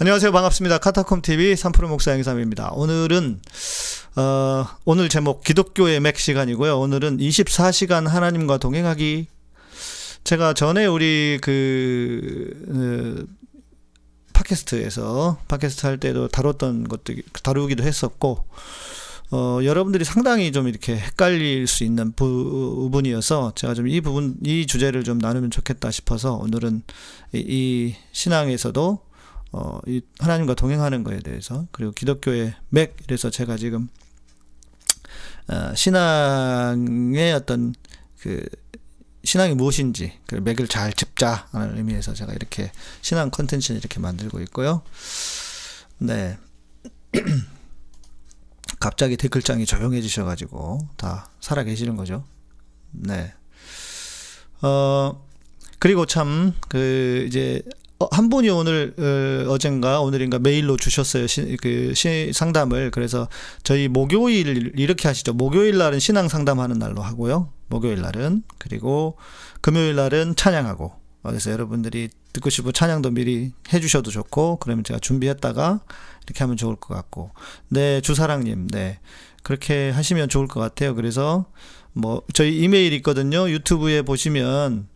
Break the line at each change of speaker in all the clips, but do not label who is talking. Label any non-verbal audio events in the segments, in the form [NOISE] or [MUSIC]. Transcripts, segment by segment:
안녕하세요. 반갑습니다. 카타콤 TV 3프로 목사 양삼입니다. 오늘은 어, 오늘 제목 기독교의 맥 시간이고요. 오늘은 24시간 하나님과 동행하기. 제가 전에 우리 그 어, 팟캐스트에서 팟캐스트 할 때도 다뤘던 것도 다루기도 했었고 어, 여러분들이 상당히 좀 이렇게 헷갈릴 수 있는 부 분이어서 제가 좀 이 부분, 이 주제를 좀 나누면 좋겠다 싶어서 오늘은 이, 이 신앙에서도 어, 이 하나님과 동행하는 거에 대해서 그리고 기독교의 맥 이래서 제가 지금 어, 신앙의 어떤 그 신앙이 무엇인지 그 맥을 잘 짚자라는 의미에서 제가 이렇게 신앙 컨텐츠를 이렇게 만들고 있고요. 네. [CLEARS THROAT] 갑자기 댓글장이 조용해지셔가지고 다 살아 계시는 거죠. 네. 어, 그리고 참, 그, 이제, 어, 한 분이 오늘 어, 어젠가 오늘인가 메일로 주셨어요. 시, 그 시, 상담을. 그래서 저희 목요일 이렇게 하시죠. 목요일 날은 신앙 상담하는 날로 하고요. 목요일 날은. 그리고 금요일 날은 찬양하고. 그래서 여러분들이 듣고 싶은 찬양도 미리 해주셔도 좋고 그러면 제가 준비했다가 이렇게 하면 좋을 것 같고. 네 주사랑님. 네. 그렇게 하시면 좋을 것 같아요. 그래서 뭐 저희 이메일 있거든요. 유튜브에 보시면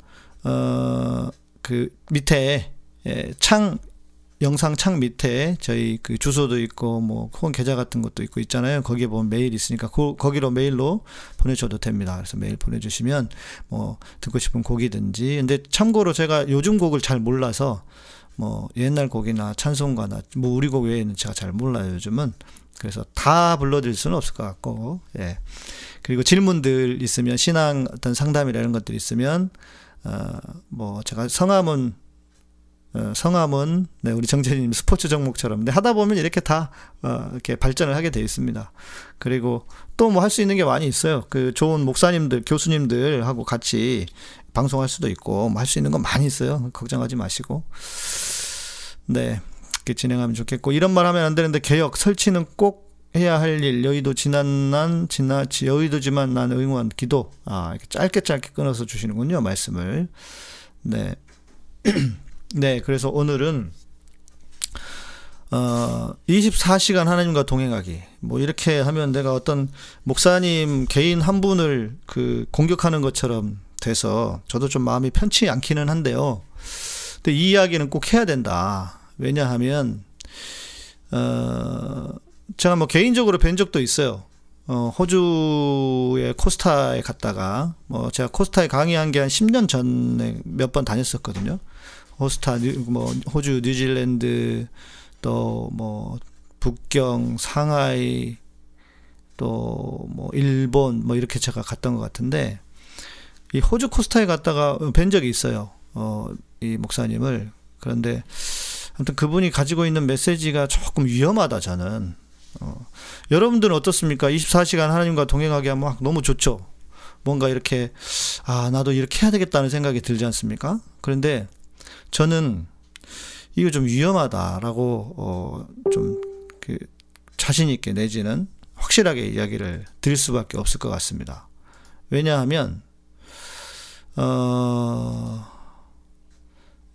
어 그 밑에 예, 창 영상 창 밑에 저희 그 주소도 있고 뭐 혹은 계좌 같은 것도 있고 있잖아요. 거기에 보면 메일 있으니까 그, 거기로 메일로 보내줘도 됩니다. 그래서 메일 보내주시면 뭐 듣고 싶은 곡이든지. 근데 참고로 제가 요즘 곡을 잘 몰라서 뭐 옛날 곡이나 찬송가나 뭐 우리 곡 외에는 제가 잘 몰라요. 요즘은 그래서 다 불러드릴 수는 없을 것 같고 예. 그리고 질문들 있으면 신앙 어떤 상담이라는 것들 있으면 어뭐 제가 성함은 어, 성함은 네, 우리 정재님 스포츠 종목처럼 근데 하다 보면 이렇게 다 어, 이렇게 발전을 하게 되어 있습니다. 그리고 또 뭐 할 수 있는 게 많이 있어요. 그 좋은 목사님들, 교수님들하고 같이 방송할 수도 있고 뭐 할 수 있는 건 많이 있어요. 걱정하지 마시고 네 이렇게 진행하면 좋겠고 이런 말 하면 안 되는데 개혁 설치는 꼭 해야 할 일, 여의도 지난 난, 지나, 여의도지만 난 응원, 기도. 아, 이렇게 짧게 짧게 끊어서 주시는군요, 말씀을. 네. [CLEARS THROAT] 네, 그래서 오늘은 어 24시간 하나님과 동행하기. 뭐 이렇게 하면 내가 어떤 목사님 개인 한 분을 그 공격하는 것처럼 돼서 저도 좀 마음이 편치 않기는 한데요. 근데 이 이야기는 꼭 해야 된다. 왜냐하면 어 제가 뭐 개인적으로 뵌 적도 있어요. 어, 호주의 코스타에 갔다가, 뭐, 제가 코스타에 강의한 게 한 10년 전에 몇 번 다녔었거든요. 호스타, 뭐 호주, 뉴질랜드 또 뭐 북경, 상하이 또 뭐 일본 뭐 이렇게 제가 갔던 것 같은데 이 호주 코스타에 갔다가 뵌 적이 있어요. 어, 이 목사님을 그런데 아무튼 그분이 가지고 있는 메시지가 조금 위험하다 저는. 어, 여러분들은 어떻습니까? 24시간 하나님과 동행하기 하면 막 너무 좋죠. 뭔가 이렇게 아 나도 이렇게 해야 되겠다는 생각이 들지 않습니까? 그런데 저는 이거 좀 위험하다라고 어 좀그 자신 있게 내지는 확실하게 이야기를 드릴 수밖에 없을 것 같습니다. 왜냐하면 어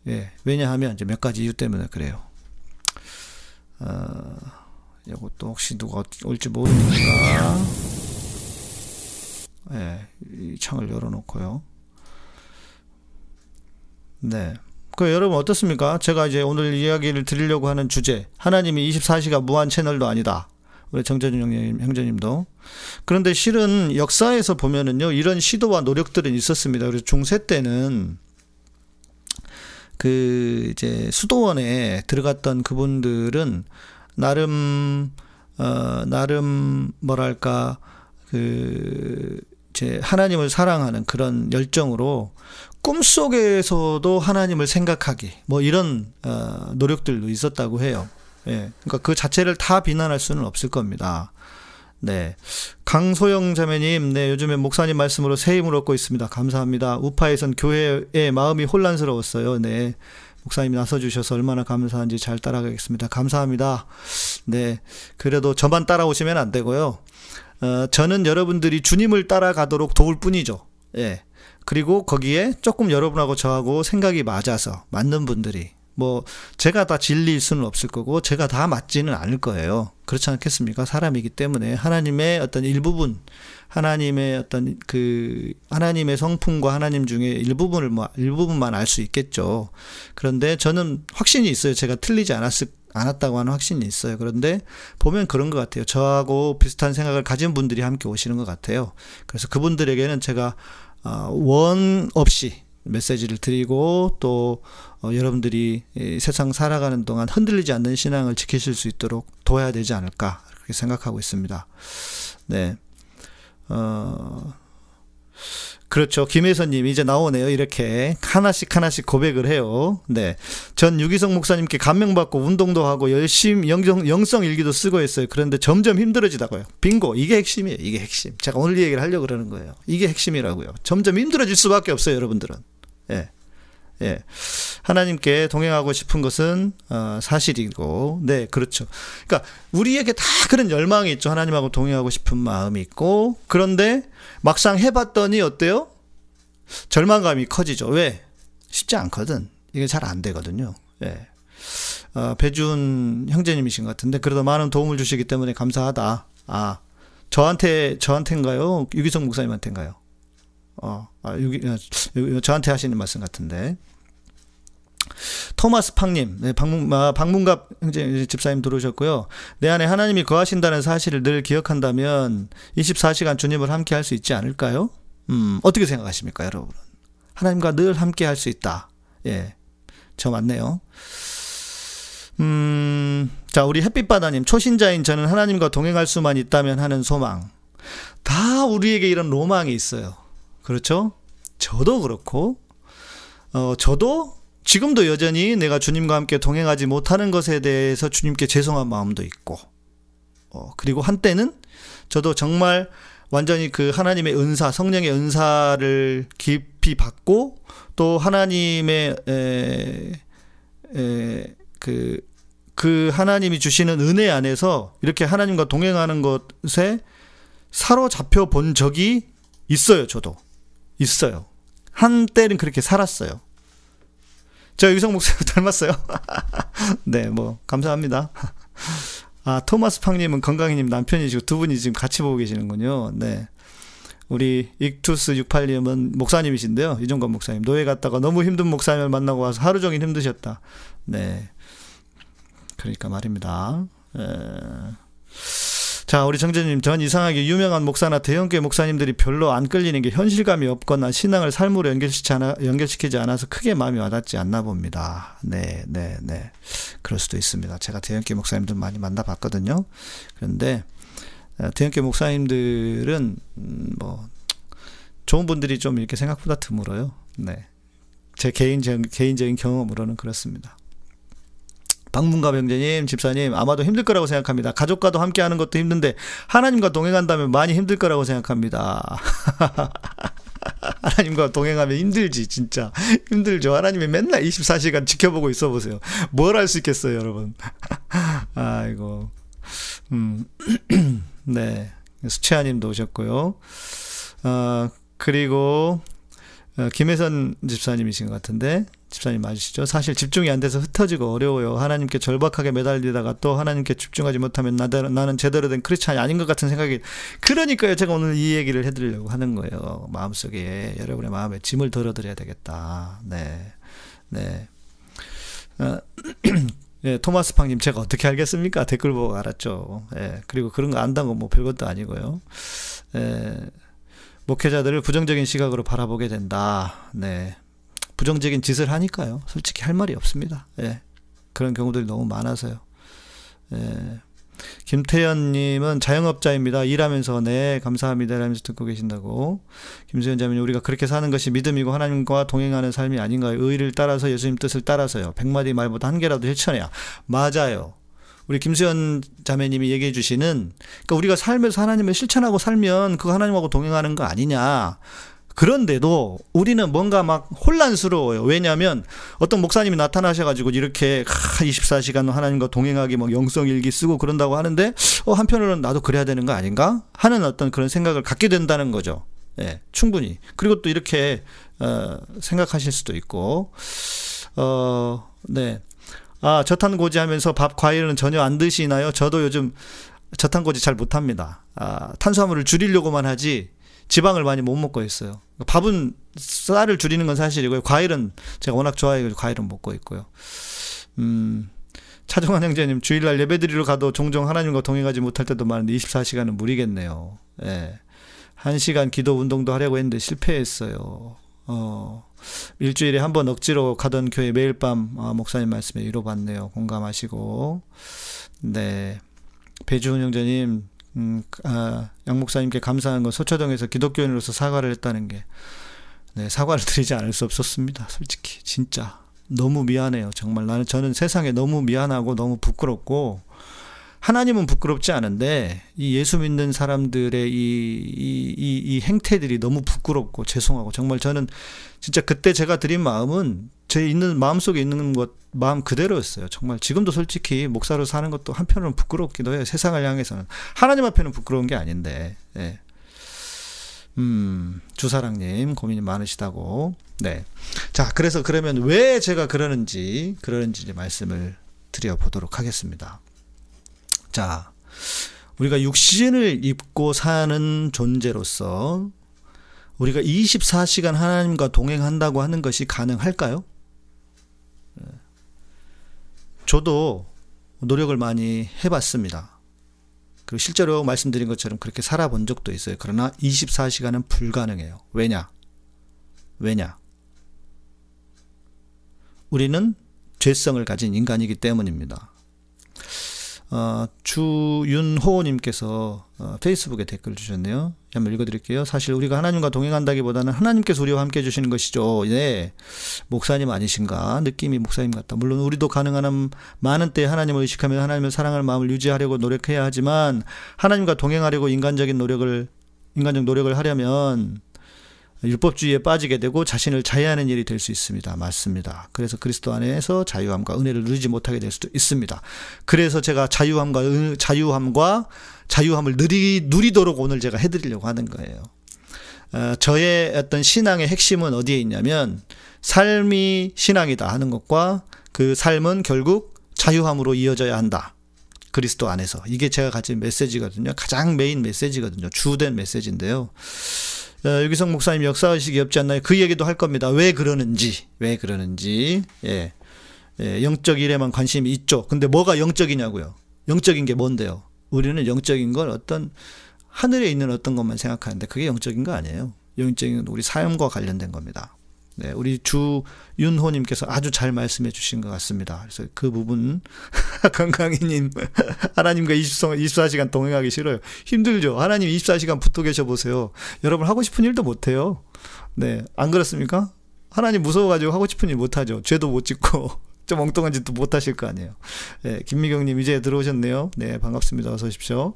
예, 왜냐하면 이제 몇 가지 이유 때문에 그래요. 어, 이것도 혹시 누가 올지 모르니까, 예, 이 창을 열어놓고요. 네. 그 여러분 어떻습니까? 제가 이제 오늘 이야기를 드리려고 하는 주제 하나님이 24시간 무한 채널도 아니다. 우리 정재준 형님, 형제님도. 그런데 실은 역사에서 보면은요, 이런 시도와 노력들은 있었습니다. 그래서 중세 때는 그 이제 수도원에 들어갔던 그분들은 나름, 어, 나름 뭐랄까, 그, 이제 하나님을 사랑하는 그런 열정으로 꿈속에서도 하나님을 생각하기 뭐 이런 어, 노력들도 있었다고 해요. 예. 그러니까 그 자체를 다 비난할 수는 없을 겁니다. 네. 강소영 자매님, 네, 요즘에 목사님 말씀으로 새 힘을 얻고 있습니다. 감사합니다. 우파에선 교회의 마음이 혼란스러웠어요. 네. 목사님 나서주셔서 얼마나 감사한지 잘 따라가겠습니다. 감사합니다. 네. 그래도 저만 따라오시면 안 되고요. 어, 저는 여러분들이 주님을 따라가도록 도울 뿐이죠. 예. 그리고 거기에 조금 여러분하고 저하고 생각이 맞아서 맞는 분들이 뭐 제가 다 진리일 수는 없을 거고 제가 다 맞지는 않을 거예요. 그렇지 않겠습니까? 사람이기 때문에 하나님의 어떤 일부분 하나님의 어떤 그 하나님의 성품과 하나님 중에 일부분을 뭐 일부분만 알 수 있겠죠. 그런데 저는 확신이 있어요. 제가 틀리지 않았을 않았다고 하는 확신이 있어요. 그런데 보면 그런 것 같아요. 저하고 비슷한 생각을 가진 분들이 함께 오시는 것 같아요. 그래서 그분들에게는 제가 어, 원 없이 메시지를 드리고 또 어, 여러분들이 세상 살아가는 동안 흔들리지 않는 신앙을 지키실 수 있도록 도와야 되지 않을까 그렇게 생각하고 있습니다. 네. 어, 그렇죠. 김혜선님 이제 나오네요. 이렇게 하나씩 하나씩 고백을 해요. 네, 전 유기성 목사님께 감명받고 운동도 하고 열심히 영성, 영성 일기도 쓰고 했어요. 그런데 점점 힘들어지다고요. 빙고 이게 핵심이에요. 이게 핵심. 제가 오늘 이 얘기를 하려 고 그러는 거예요. 이게 핵심이라고요. 점점 힘들어질 수밖에 없어요, 여러분들은. 예. 예. 하나님께 동행하고 싶은 것은 어, 사실이고, 네, 그렇죠. 그러니까 우리에게 다 그런 열망이 있죠. 하나님하고 동행하고 싶은 마음이 있고, 그런데 막상 해봤더니 어때요? 절망감이 커지죠. 왜? 쉽지 않거든. 이게 잘 안 되거든요. 예. 어, 배준 형제님이신 것 같은데, 그래도 많은 도움을 주시기 때문에 감사하다. 아, 저한테, 저한테인가요? 유기성 목사님한테인가요? 어, 아, 여기, 어, 저한테 하시는 말씀 같은데. 토마스 팡님, 네, 방문, 아, 방문갑 형제 집사님 들어오셨고요. 내 안에 하나님이 거하신다는 사실을 늘 기억한다면 24시간 주님을 함께 할 수 있지 않을까요? 음, 어떻게 생각하십니까, 여러분? 하나님과 늘 함께 할 수 있다. 예. 저 맞네요. 음, 자, 우리 햇빛바다님, 초신자인 저는 하나님과 동행할 수만 있다면 하는 소망. 다 우리에게 이런 로망이 있어요. 그렇죠? 저도 그렇고, 어, 저도 지금도 여전히 내가 주님과 함께 동행하지 못하는 것에 대해서 주님께 죄송한 마음도 있고, 어, 그리고 한때는 저도 정말 완전히 그 하나님의 은사, 성령의 은사를 깊이 받고, 또 하나님의, 에, 에, 그, 그 하나님이 주시는 은혜 안에서 이렇게 하나님과 동행하는 것에 사로잡혀 본 적이 있어요, 저도. 있어요. 한때는 그렇게 살았어요. 저 유성 목사님 [LAUGHS] 닮았어요. [LAUGHS] 네, 뭐 감사합니다. [LAUGHS] 아 토마스 팡님은 건강이님 남편이시고 두 분이 지금 같이 보고 계시는군요. 네. 우리 익투스 68님은 목사님이신데요. 이종건 목사님. 노예 갔다가 너무 힘든 목사님을 만나고 와서 하루 종일 힘드셨다. 네. 그러니까 말입니다. 에... 자, 우리 정재님, 전 이상하게 유명한 목사나 대형교회 목사님들이 별로 안 끌리는 게 현실감이 없거나 신앙을 삶으로 연결시키지, 않아, 연결시키지 않아서 크게 마음이 와닿지 않나 봅니다. 네, 네, 네. 그럴 수도 있습니다. 제가 대형교회 목사님들 많이 만나봤거든요. 그런데, 어, 대형교회 목사님들은, 음, 뭐, 좋은 분들이 좀 이렇게 생각보다 드물어요. 네. 제 개인적, 개인적인 경험으로는 그렇습니다. 방문가 병제님, 집사님, 아마도 힘들 거라고 생각합니다. 가족과도 함께 하는 것도 힘든데, 하나님과 동행한다면 많이 힘들 거라고 생각합니다. [LAUGHS] 하나님과 동행하면 힘들지, 진짜. 힘들죠. 하나님이 맨날 24시간 지켜보고 있어 보세요. 뭘 할 수 있겠어요, 여러분. [LAUGHS] 아이고. 음, [CLEARS THROAT] 네. 수채아님도 오셨고요. 어, 그리고, 어, 김혜선 집사님이신 것 같은데 집사님 맞으시죠? 사실 집중이 안 돼서 흩어지고 어려워요. 하나님께 절박하게 매달리다가 또 하나님께 집중하지 못하면 나는, 나는 제대로 된 크리스찬이 아닌 것 같은 생각이 그러니까요. 제가 오늘 이 얘기를 해드리려고 하는 거예요. 마음속에 여러분의 마음에 짐을 덜어드려야 되겠다. 네, 네. 어, [CLEARS THROAT] 예, 토마스 팡님 제가 어떻게 알겠습니까? 댓글 보고 알았죠. 예, 그리고 그런 거 안다는 건뭐 별것도 아니고요. 예. 목회자들을 부정적인 시각으로 바라보게 된다. 네. 부정적인 짓을 하니까요. 솔직히 할 말이 없습니다. 예. 그런 경우들이 너무 많아서요. 예. 김태현님은 자영업자입니다. 일하면서 네 감사합니다. 라면서 듣고 계신다고. 김수현 자매님 우리가 그렇게 사는 것이 믿음이고 하나님과 동행하는 삶이 아닌가요? 의를 따라서 예수님 뜻을 따라서요. 백마디 말보다 한 개라도 실천해야 맞아요. 우리 김수현 자매님이 얘기해 주시는 그러니까 우리가 삶에서 하나님을 실천하고 살면 그 하나님하고 동행하는 거 아니냐. 그런데도 우리는 뭔가 막 혼란스러워요. 왜냐하면 어떤 목사님이 나타나셔가지고 이렇게 24시간 하나님과 동행하기 막 영성일기 쓰고 그런다고 하는데 어, 한편으로는 나도 그래야 되는 거 아닌가? 하는 어떤 그런 생각을 갖게 된다는 거죠. 예, 충분히. 그리고 또 이렇게 어, 생각하실 수도 있고, 어, 네. 아, 저탄고지 하면서 밥, 과일은 전혀 안 드시나요? 저도 요즘 저탄고지 잘 못합니다. 아, 탄수화물을 줄이려고만 하지 지방을 많이 못 먹고 있어요. 밥은 쌀을 줄이는 건 사실이고요. 과일은 제가 워낙 좋아해서 과일은 먹고 있고요. 음, 차종환 형제님, 주일날 예배드리러 가도 종종 하나님과 동행하지 못할 때도 많은데 24시간은 무리겠네요. 예. 한 시간 기도 운동도 하려고 했는데 실패했어요. 어, 일주일에 한 번 억지로 가던 교회 매일 밤 아, 목사님 말씀에 위로받네요. 공감하시고. 네. 배주훈 형제님, 음, 아, 양 목사님께 감사한 건 서초동에서 기독교인으로서 사과를 했다는 게, 네, 사과를 드리지 않을 수 없었습니다. 솔직히. 진짜. 너무 미안해요. 정말 나는 저는 세상에 너무 미안하고 너무 부끄럽고, 하나님은 부끄럽지 않은데 이 예수 믿는 사람들의 이, 이, 이, 이 행태들이 너무 부끄럽고 죄송하고 정말 저는 진짜 그때 제가 드린 마음은 제 있는 마음 속에 있는 것 마음 그대로였어요. 정말 지금도 솔직히 목사로 사는 것도 한편으로는 부끄럽기도 해요. 세상을 향해서는 하나님 앞에는 부끄러운 게 아닌데. 예. 음, 주사랑님 고민이 많으시다고. 네. 자, 그래서 그러면 왜 제가 그러는지 그러는지 말씀을 드려 보도록 하겠습니다. 자, 우리가 육신을 입고 사는 존재로서 우리가 24시간 하나님과 동행한다고 하는 것이 가능할까요? 예. 저도 노력을 많이 해봤습니다. 그리고 실제로 말씀드린 것처럼 그렇게 살아본 적도 있어요. 그러나 24시간은 불가능해요. 왜냐? 왜냐? 우리는 죄성을 가진 인간이기 때문입니다. 어, 주윤호님께서 어, 페이스북에 댓글 주셨네요. 한번 읽어드릴게요. 사실 우리가 하나님과 동행한다기보다는 하나님께서 우리와 함께 해주시는 것이죠. 네. 목사님 아니신가? 느낌이 목사님 같다. 물론 우리도 가능한 한 많은 때 하나님을 의식하며 하나님을 사랑할 마음을 유지하려고 노력해야 하지만 하나님과 동행하려고 인간적인 노력을, 인간적 노력을 하려면 율법주의에 빠지게 되고 자신을 자해하는 일이 될 수 있습니다. 맞습니다. 그래서 그리스도 안에서 자유함과 은혜를 누리지 못하게 될 수도 있습니다. 그래서 제가 자유함과 은, 자유함과 자유함을 누리, 누리도록 오늘 제가 해드리려고 하는 거예요. 어, 저의 어떤 신앙의 핵심은 어디에 있냐면 삶이 신앙이다 하는 것과 그 삶은 결국 자유함으로 이어져야 한다. 그리스도 안에서. 이게 제가 가진 메시지거든요. 가장 메인 메시지거든요. 주된 메시지인데요. 어, 유기성 목사님 역사의식이 없지 않나요? 그 얘기도 할 겁니다. 왜 그러는지, 왜 그러는지. 예. 예, 영적 일에만 관심이 있죠. 근데 뭐가 영적이냐고요? 영적인 게 뭔데요? 우리는 영적인 걸 어떤 하늘에 있는 어떤 것만 생각하는데 그게 영적인 거 아니에요. 영적인 우리 삶과 관련된 겁니다. 네, 우리 주윤호님께서 아주 잘 말씀해 주신 것 같습니다. 그래서 그 부분, [LAUGHS] 건강이님, [LAUGHS] 하나님과 24시간 동행하기 싫어요. 힘들죠? 하나님 24시간 붙어 계셔 보세요. 여러분 하고 싶은 일도 못해요. 네, 안 그렇습니까? 하나님 무서워가지고 하고 싶은 일 못하죠. 죄도 못 짓고, [LAUGHS] 좀 엉뚱한 짓도 못 하실 거 아니에요. 네, 김미경님 이제 들어오셨네요. 네, 반갑습니다. 어서 오십시오.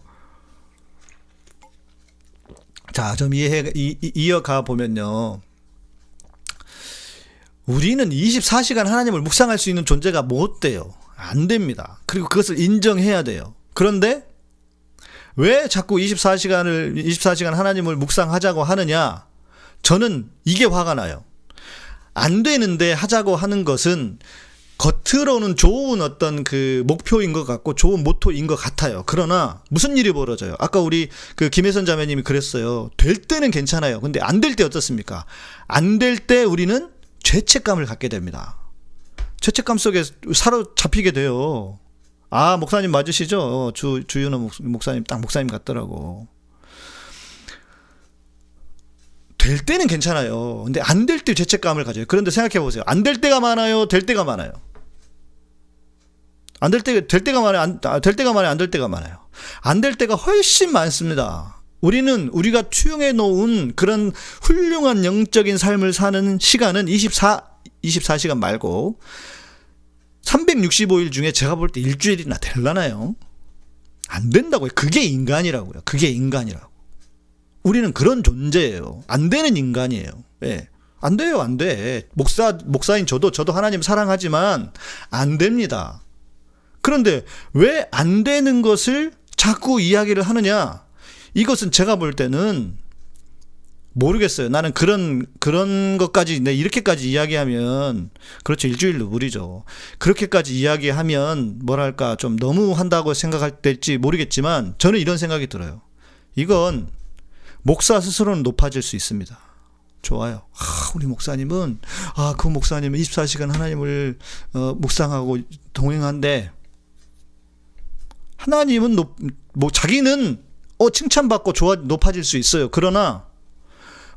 자, 좀 이해, 이, 이어가 보면요. 우리는 24시간 하나님을 묵상할 수 있는 존재가 못 돼요. 안 됩니다. 그리고 그것을 인정해야 돼요. 그런데 왜 자꾸 24시간을 24시간 하나님을 묵상하자고 하느냐? 저는 이게 화가 나요. 안 되는데 하자고 하는 것은 겉으로는 좋은 어떤 그 목표인 것 같고 좋은 모토인 것 같아요. 그러나 무슨 일이 벌어져요? 아까 우리 그 김혜선 자매님이 그랬어요. 될 때는 괜찮아요. 근데 안 될 때 어떻습니까? 안 될 때 우리는 죄책감을 갖게 됩니다. 죄책감 속에 사로잡히게 돼요. 아, 목사님 맞으시죠? 주, 주윤호 목사님, 딱 목사님 같더라고. 될 때는 괜찮아요. 근데 안 될 때 죄책감을 가져요. 그런데 생각해 보세요. 안 될 때가 많아요? 될 때가 많아요? 안 될 때, 될 때가 많아요? 안, 아, 될 때가 많아요? 안 될 때가 많아요? 안 될 때가 훨씬 많습니다. 우리는 우리가 투영해 놓은 그런 훌륭한 영적인 삶을 사는 시간은 24, 24시간 말고 365일 중에 제가 볼 때 일주일이나 될라나요? 안 된다고요. 그게 인간이라고요. 그게 인간이라고. 우리는 그런 존재예요. 안 되는 인간이에요. 예. 안 돼요, 안 돼. 목사, 목사인 저도, 저도 하나님 사랑하지만 안 됩니다. 그런데 왜 안 되는 것을 자꾸 이야기를 하느냐? 이것은 제가 볼 때는 모르겠어요. 나는 그런 그런 것까지 내 이렇게까지 이야기하면 그렇죠 일주일도 무리죠. 그렇게까지 이야기하면 뭐랄까 좀 너무 한다고 생각할 때일지 모르겠지만 저는 이런 생각이 들어요. 이건 목사 스스로는 높아질 수 있습니다. 좋아요. 아, 우리 목사님은 아 그 목사님은 24시간 하나님을 어, 묵상하고 동행한데 하나님은 높, 뭐 자기는 어 칭찬받고 좋아 높아질 수 있어요. 그러나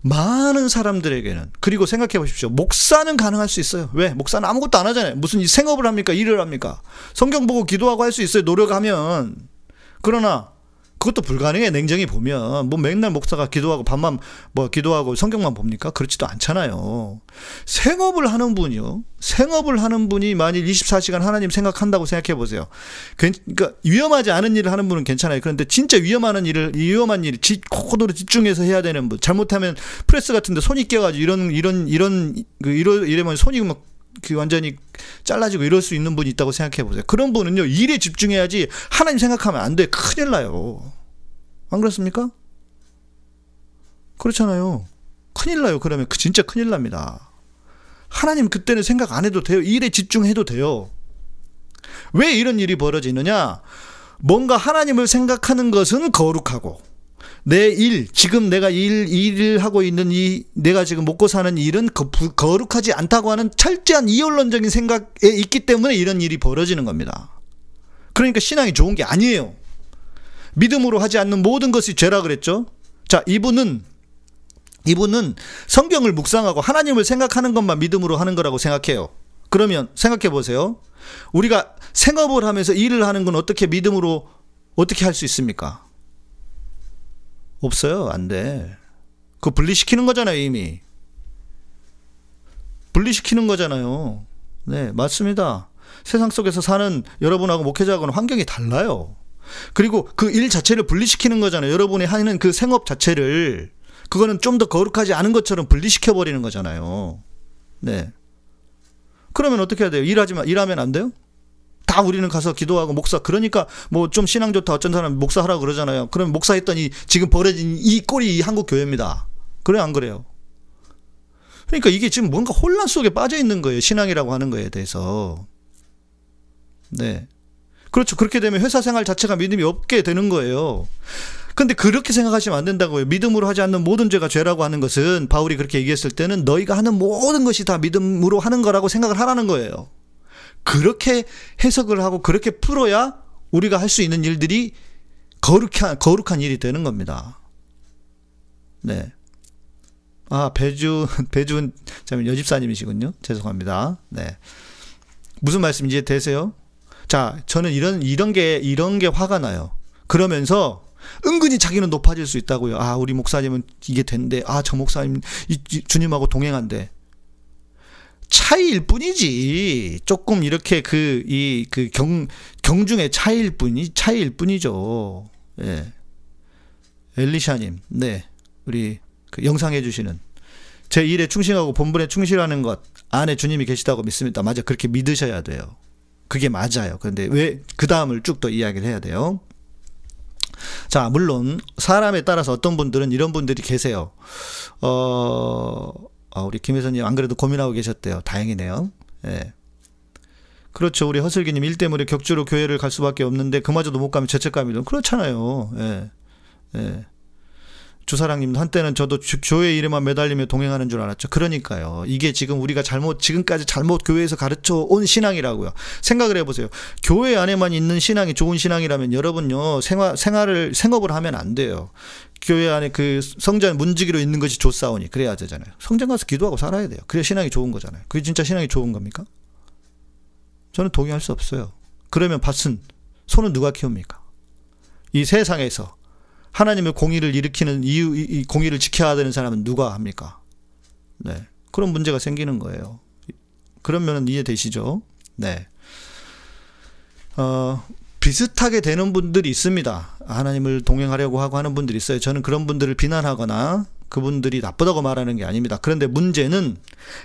많은 사람들에게는 그리고 생각해 보십시오. 목사는 가능할 수 있어요. 왜? 목사는 아무것도 안 하잖아요. 무슨 생업을 합니까? 일을 합니까? 성경 보고 기도하고 할 수 있어요. 노력하면. 그러나 그것도 불가능해 냉정히 보면 뭐 맨날 목사가 기도하고 밤만 뭐 기도하고 성경만 봅니까? 그렇지도 않잖아요. 생업을 하는 분이요. 생업을 하는 분이 만일 24시간 하나님 생각한다고 생각해 보세요. 그러니까 위험하지 않은 일을 하는 분은 괜찮아요. 그런데 진짜 위험한 일을 위험한 일 코코도로 집중해서 해야 되는 분 잘못하면 프레스 같은데 손이 끼어가지고 이런 이런 이런 그 이러 이러면 손이 막 그 완전히 잘라지고 이럴 수 있는 분이 있다고 생각해 보세요. 그런 분은요, 일에 집중해야지 하나님 생각하면 안 돼. 큰일 나요. 안 그렇습니까? 그렇잖아요. 큰일 나요. 그러면 그 진짜 큰일 납니다. 하나님 그때는 생각 안 해도 돼요. 일에 집중해도 돼요. 왜 이런 일이 벌어지느냐? 뭔가 하나님을 생각하는 것은 거룩하고, 내 일, 지금 내가 일, 일을 하고 있는 이, 내가 지금 먹고 사는 일은 거, 거룩하지 않다고 하는 철저한 이원론적인 생각에 있기 때문에 이런 일이 벌어지는 겁니다. 그러니까 신앙이 좋은 게 아니에요. 믿음으로 하지 않는 모든 것이 죄라 그랬죠. 자, 이분은 이분은 성경을 묵상하고 하나님을 생각하는 것만 믿음으로 하는 거라고 생각해요. 그러면 생각해 보세요. 우리가 생업을 하면서 일을 하는 건 어떻게 믿음으로 어떻게 할 수 있습니까? 없어요. 안 돼. 그 분리시키는 거잖아요, 이미. 분리시키는 거잖아요. 네, 맞습니다. 세상 속에서 사는 여러분하고 목회자하고는 환경이 달라요. 그리고 그 일 자체를 분리시키는 거잖아요. 여러분이 하는 그 생업 자체를 그거는 좀 더 거룩하지 않은 것처럼 분리시켜 버리는 거잖아요. 네. 그러면 어떻게 해야 돼요? 일하지 마, 일하면 안 돼요? 다 우리는 가서 기도하고 목사 그러니까 뭐 좀 신앙 좋다 어쩐 사람 목사 하라 그러잖아요. 그럼 목사 했더니 지금 벌어진 이 꼴이 한국 교회입니다. 그래 안 그래요? 그러니까 이게 지금 뭔가 혼란 속에 빠져 있는 거예요. 신앙이라고 하는 거에 대해서. 네. 그렇죠. 그렇게 되면 회사 생활 자체가 믿음이 없게 되는 거예요. 근데 그렇게 생각하시면 안 된다고요. 믿음으로 하지 않는 모든 죄가 죄라고 하는 것은 바울이 그렇게 얘기했을 때는 너희가 하는 모든 것이 다 믿음으로 하는 거라고 생각을 하라는 거예요. 그렇게 해석을 하고 그렇게 풀어야 우리가 할 수 있는 일들이 거룩한, 거룩한 일이 되는 겁니다. 네. 아, 배주, [LAUGHS] 참, 여집사님이시군요. 죄송합니다. 네. 무슨 말씀 이제 되세요? 자, 저는 이런, 이런 게, 이런 게 화가 나요. 그러면서 은근히 자기는 높아질 수 있다고요. 아, 우리 목사님은 이게 된대. 아, 저 목사님, 이, 주님하고 동행한대. 차이일 뿐이지. 조금 이렇게 그, 이, 그 경, 경중의 차이일 뿐이, 차이일 뿐이죠. 예. 엘리샤님, 네. 우리 그 영상해 주시는 제 일에 충실하고 본분에 충실하는 것 안에 주님이 계시다고 믿습니다. 맞아. 그렇게 믿으셔야 돼요. 그게 맞아요. 그런데 왜 그 다음을 쭉더 이야기를 해야 돼요? 자, 물론 사람에 따라서 어떤 분들은 이런 분들이 계세요. 어, 어 우리 김 회사님 안 그래도 고민하고 계셨대요. 다행이네요. 예. 그렇죠. 우리 허슬기님 일 때문에 격주로 교회를 갈 수밖에 없는데 그마저도 못 가면 죄책감이 좀 그렇잖아요. 예. 예. 주사랑님 한때는 저도 교회 이름만 매달리며 동행하는 줄 알았죠. 그러니까요. 이게 지금 우리가 잘못 지금까지 잘못 교회에서 가르쳐 온 신앙이라고요. 생각을 해보세요. 교회 안에만 있는 신앙이 좋은 신앙이라면 여러분요 생활 생활을 생업을 하면 안 돼요. 교회 안에 그 성전 문지기로 있는 것이 좋사오니 그래야 되잖아요. 성전 가서 기도하고 살아야 돼요. 그래야 신앙이 좋은 거잖아요. 그게 진짜 신앙이 좋은 겁니까? 저는 동의할 수 없어요. 그러면 밭은 손은 누가 키웁니까? 이 세상에서 하나님의 공의를 일으키는 이유, 이 공의를 지켜야 되는 사람은 누가 합니까? 네. 그런 문제가 생기는 거예요. 그런 면은 이해되시죠? 네. 어, 비슷하게 되는 분들이 있습니다. 하나님을 동행하려고 하고 하는 분들이 있어요. 저는 그런 분들을 비난하거나 그분들이 나쁘다고 말하는 게 아닙니다. 그런데 문제는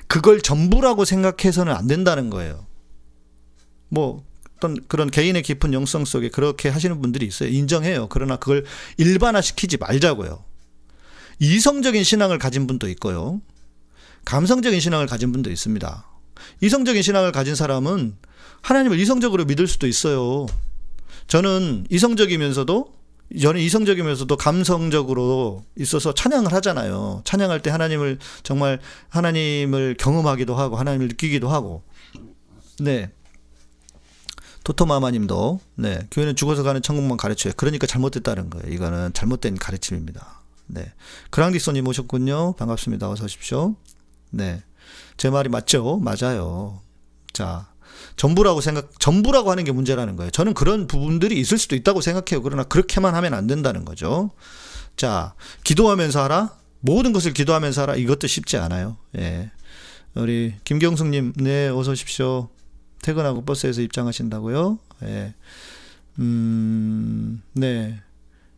그걸 전부라고 생각해서는 안 된다는 거예요. 뭐 어떤 그런 개인의 깊은 영성 속에 그렇게 하시는 분들이 있어요. 인정해요. 그러나 그걸 일반화시키지 말자고요. 이성적인 신앙을 가진 분도 있고요. 감성적인 신앙을 가진 분도 있습니다. 이성적인 신앙을 가진 사람은 하나님을 이성적으로 믿을 수도 있어요. 저는 이성적이면서도 저는 이성적이면서도 감성적으로 있어서 찬양을 하잖아요. 찬양할 때 하나님을 정말 하나님을 경험하기도 하고 하나님을 느끼기도 하고. 네. 토토마마님도 네 교회는 죽어서 가는 천국만 가르쳐요. 그러니까 잘못됐다는 거예요. 이거는 잘못된 가르침입니다. 네 그랑디소님 오셨군요. 반갑습니다. 어서 오십시오. 네 제 말이 맞죠? 맞아요. 자 전부라고 생각, 전부라고 하는 게 문제라는 거예요. 저는 그런 부분들이 있을 수도 있다고 생각해요. 그러나 그렇게만 하면 안 된다는 거죠. 자, 기도하면서 하라? 모든 것을 기도하면서 하라? 이것도 쉽지 않아요. 예. 우리 김경숙 님, 네, 어서 오십시오. 퇴근하고 버스에서 입장하신다고요? 예. 음, 네.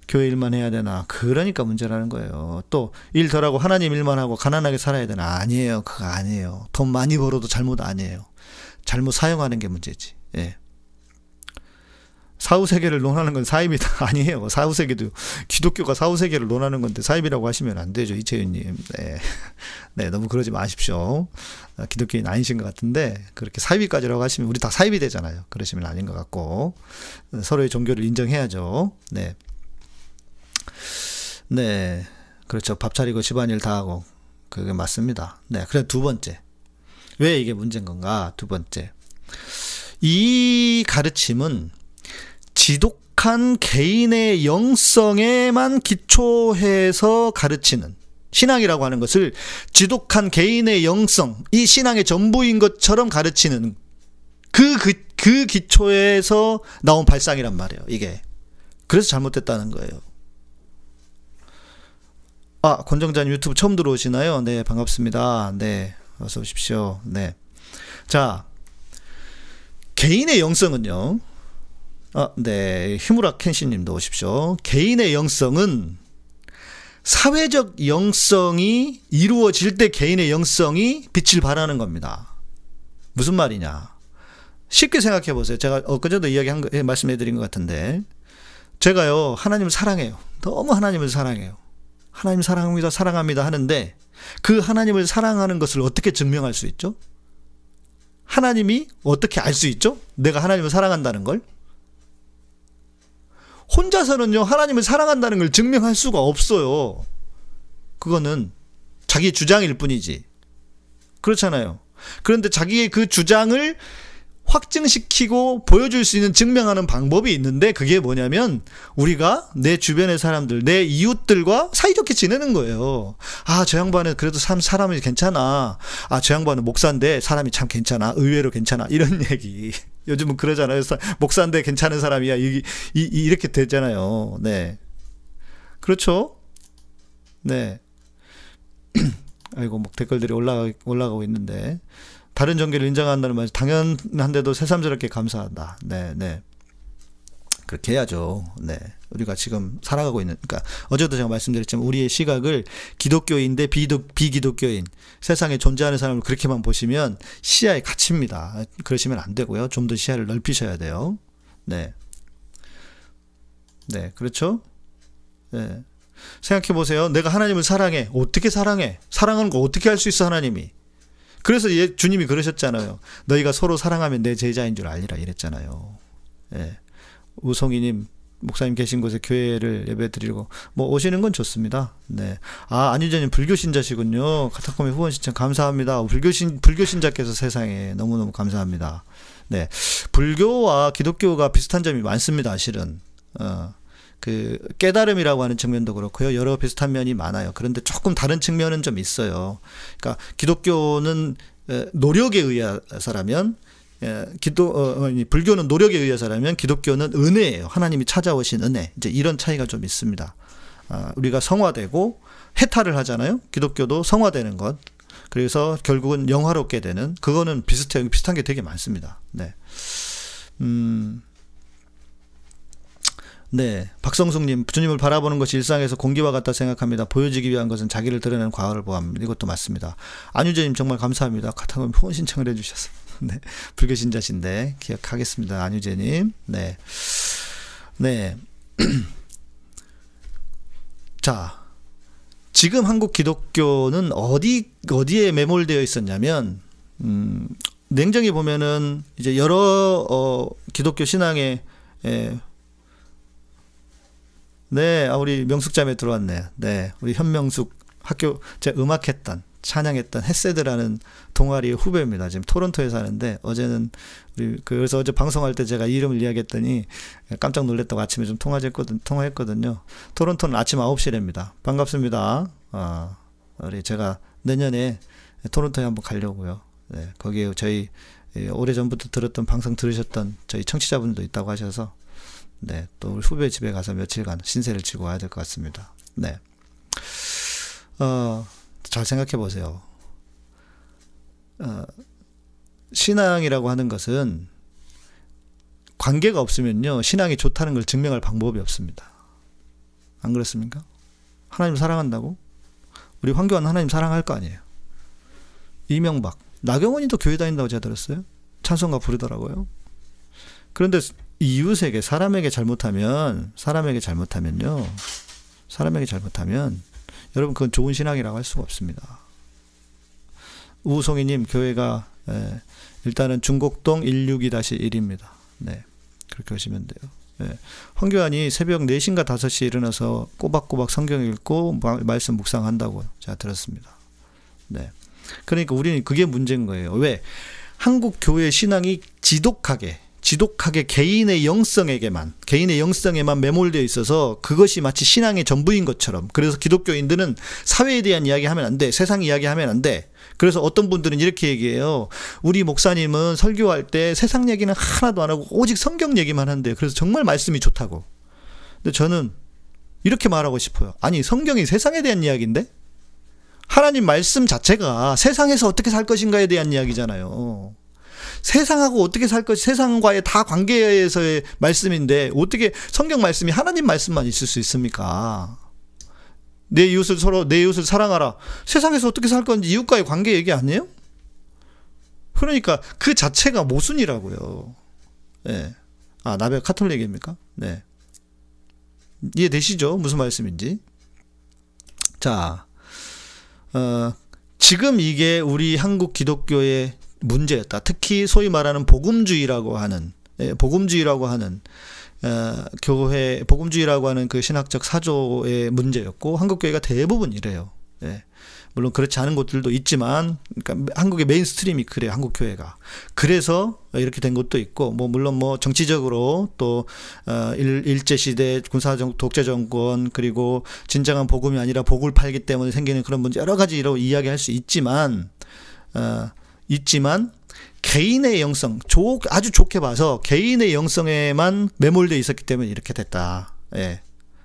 교회 일만 해야 되나? 그러니까 문제라는 거예요. 또 일 덜하고 하나님 일만 하고 가난하게 살아야 되나? 아니에요. 그거 아니에요. 돈 많이 벌어도 잘못 아니에요. 잘못 사용하는 게 문제지. 예. 사후세계를 논하는 건 사입이 다. [LAUGHS] 아니에요. 사후세계도 기독교가 사후세계를 논하는 건데 사입이라고 하시면 안 되죠. 이채윤님. 네. [LAUGHS] 네, 너무 그러지 마십시오. 아, 기독교인 아니신 것 같은데 그렇게 사입이까지라고 하시면 우리 다 사입이 되잖아요. 그러시면 아닌 것 같고 서로의 종교를 인정해야죠. 네. 네. 그렇죠. 밥 차리고 집안일 다 하고 그게 맞습니다. 네. 그래 두 번째. 왜 이게 문제인 건가? 두 번째. 이 가르침은 지독한 개인의 영성에만 기초해서 가르치는 신앙이라고 하는 것을 지독한 개인의 영성, 이 신앙의 전부인 것처럼 가르치는 그, 그, 그 기초에서 나온 발상이란 말이에요, 이게. 그래서 잘못됐다는 거예요. 아, 권정자님 유튜브 처음 들어오시나요? 네, 반갑습니다. 네. 어서 오십시오. 네. 자, 개인의 영성은요. 아, 네. 히무라 켄시 님도 오십시오. 개인의 영성은 사회적 영성이 이루어질 때 개인의 영성이 빛을 발하는 겁니다. 무슨 말이냐? 쉽게 생각해 보세요. 제가 엊그제도 이야기한 거, 예, 말씀해 드린 것 같은데. 제가요, 하나님을 사랑해요. 너무 하나님을 사랑해요. 하나님 사랑합니다, 사랑합니다 하는데 그 하나님을 사랑하는 것을 어떻게 증명할 수 있죠? 하나님이 어떻게 알 수 있죠? 내가 하나님을 사랑한다는 걸? 혼자서는요, 하나님을 사랑한다는 걸 증명할 수가 없어요. 그거는 자기 주장일 뿐이지. 그렇잖아요. 그런데 자기의 그 주장을 확증시키고 보여줄 수 있는 증명하는 방법이 있는데 그게 뭐냐면 우리가 내 주변의 사람들, 내 이웃들과 사이좋게 지내는 거예요. 아, 저 양반은 그래도 참 사람이 괜찮아. 아, 저 양반은 목사인데 사람이 참 괜찮아. 의외로 괜찮아. 이런 [LAUGHS] 얘기. 요즘은 그러잖아요. 목사인데 괜찮은 사람이야. 이, 이, 이렇게 되잖아요. 네. 그렇죠? 네. [CLEARS THROAT] 아이고, 뭐 댓글들이 올라가, 올라가고 있는데. 다른 종교를 인정한다는 말 당연한데도 새삼스럽게 감사한다. 네, 네. 그렇게 해야죠. 네. 우리가 지금 살아가고 있는, 그러니까 어제도 제가 말씀드렸지만 우리의 시각을 기독교인데 비도, 비기독교인, 세상에 존재하는 사람을 그렇게만 보시면 시야에 갇힙니다. 그러시면 안 되고요. 좀 더 시야를 넓히셔야 돼요. 네. 네, 그렇죠? 네. 생각해 보세요. 내가 하나님을 사랑해. 어떻게 사랑해? 사랑하는 거 어떻게 할 수 있어, 하나님이? 그래서 예, 주님이 그러셨잖아요. 너희가 서로 사랑하면 내 제자인 줄 알리라 이랬잖아요. 예. 우송이님 목사님 계신 곳에 교회를 예배 드리고 뭐 오시는 건 좋습니다. 네. 아, 안유재님 불교 신자시군요. 카타콤의 후원 신청 감사합니다. 불교 신 불교 신자께서 세상에 너무 너무 감사합니다. 네. 불교와 기독교가 비슷한 점이 많습니다, 실은. 어. 그 깨달음이라고 하는 측면도 그렇고요. 여러 비슷한 면이 많아요. 그런데 조금 다른 측면은 좀 있어요. 그러니까 기독교는 노력에 의해서라면 기도 어, 불교는 노력에 의해서라면 기독교는 은혜예요. 하나님이 찾아오신 은혜. 이제 이런 차이가 좀 있습니다. 아, 우리가 성화되고 해탈을 하잖아요. 기독교도 성화되는 것. 그래서 결국은 영화롭게 되는 그거는 비슷해요. 비슷한 게 되게 많습니다. 네. 음. 네. 박성숙님, 주님을 바라보는 것이 일상에서 공기와 같다 생각합니다. 보여지기 위한 것은 자기를 드러내는 과거를 보합니다. 이것도 맞습니다. 안유재님 정말 감사합니다. 카타콤 후원 신청을 해주셔서. [LAUGHS] 네. 불교신자신데, 기억하겠습니다. 안유재님. 네. 네. [CLEARS THROAT] 자. 지금 한국 기독교는 어디 어디에 매몰되어 있었냐면 음, 냉정히 보면은 이제 여러 어, 기독교 신앙의 예. 네, 아, 우리 명숙 자매 들어왔네요. 네, 우리 현명숙 학교 제가 음악했던 찬양했던 햇세드라는 동아리 후배입니다. 지금 토론토에 사는데 어제는 우리 그래서 어제 방송할 때 제가 이름을 이야기했더니 깜짝 놀랐다고 아침에 좀 통화했거든 통화했거든요. 토론토는 아침 9시랍니다. 반갑습니다. 아, 우리 제가 내년에 토론토에 한번 가려고요. 네, 거기에 저희 예, 오래 전부터 들었던 방송 들으셨던 저희 청취자분도 있다고 하셔서 네, 또 후배 집에 가서 며칠간 신세를 지고 와야 될 것 같습니다. 네. 어, 잘 생각해 보세요. 어, 신앙이라고 하는 것은 관계가 없으면요, 신앙이 좋다는 걸 증명할 방법이 없습니다. 안 그렇습니까? 하나님 사랑한다고? 우리 황교안 하나님 사랑할 거 아니에요. 이명박, 나경원이도 교회 다닌다고 제가 들었어요. 찬송가 부르더라고요. 그런데 이웃에게 사람에게 잘못하면 사람에게 잘못하면요. 사람에게 잘못하면 여러분 그건 좋은 신앙이라고 할 수가 없습니다. 우송이님 교회가 예, 일단은 중곡동 162-1입니다. 네. 그렇게 하시면 돼요. 예. 황교안이 새벽 4시인가 5시에 일어나서 꼬박꼬박 성경 읽고 말씀 묵상한다고 제가 들었습니다. 네. 그러니까 우리는 그게 문제인 거예요. 왜? 한국 교회 신앙이 지독하게 지독하게 개인의 영성에게만 개인의 영성에만 매몰되어 있어서 그것이 마치 신앙의 전부인 것처럼 그래서 기독교인들은 사회에 대한 이야기 하면 안 돼. 세상 이야기 하면 안 돼. 그래서 어떤 분들은 이렇게 얘기해요. 우리 목사님은 설교할 때 세상 얘기는 하나도 안 하고 오직 성경 얘기만 한대요. 그래서 정말 말씀이 좋다고. 근데 저는 이렇게 말하고 싶어요. 아니, 성경이 세상에 대한 이야기인데? 하나님 말씀 자체가 세상에서 어떻게 살 것인가에 대한 이야기잖아요. 세상하고 어떻게 살 것이 세상과의 다 관계에서의 말씀인데 어떻게 성경 말씀이 하나님 말씀만 있을 수 있습니까? 내 이웃을 서로 내 이웃을 사랑하라. 세상에서 어떻게 살 건지 이웃과의 관계 얘기 아니에요? 그러니까 그 자체가 모순이라고요. 예. 네. 아, 나베 카톨릭입니까? 네. 이해되시죠? 무슨 말씀인지. 자, 어, 지금 이게 우리 한국 기독교의 문제였다. 특히 소위 말하는 복음주의라고 하는 예, 복음주의라고 하는 어, 교회 복음주의라고 하는 그 신학적 사조의 문제였고 한국 교회가 대부분 이래요. 예. 물론 그렇지 않은 곳들도 있지만, 그러니까 한국의 mainstream이 그래요. 한국 교회가. 그래서 이렇게 된 것도 있고, 뭐 물론 뭐 정치적으로 또 어, 일, 일제 시대 군사 정 독재 정권 그리고 진정한 복음이 아니라 복을 팔기 때문에 생기는 그런 문제 여러 가지로 이야기할 수 있지만, 어, 있지만 개인의 영성, 조, 아주 좋게 봐서 개인의 영성에만 매몰돼 있었기 때문에 이렇게 됐다. 예.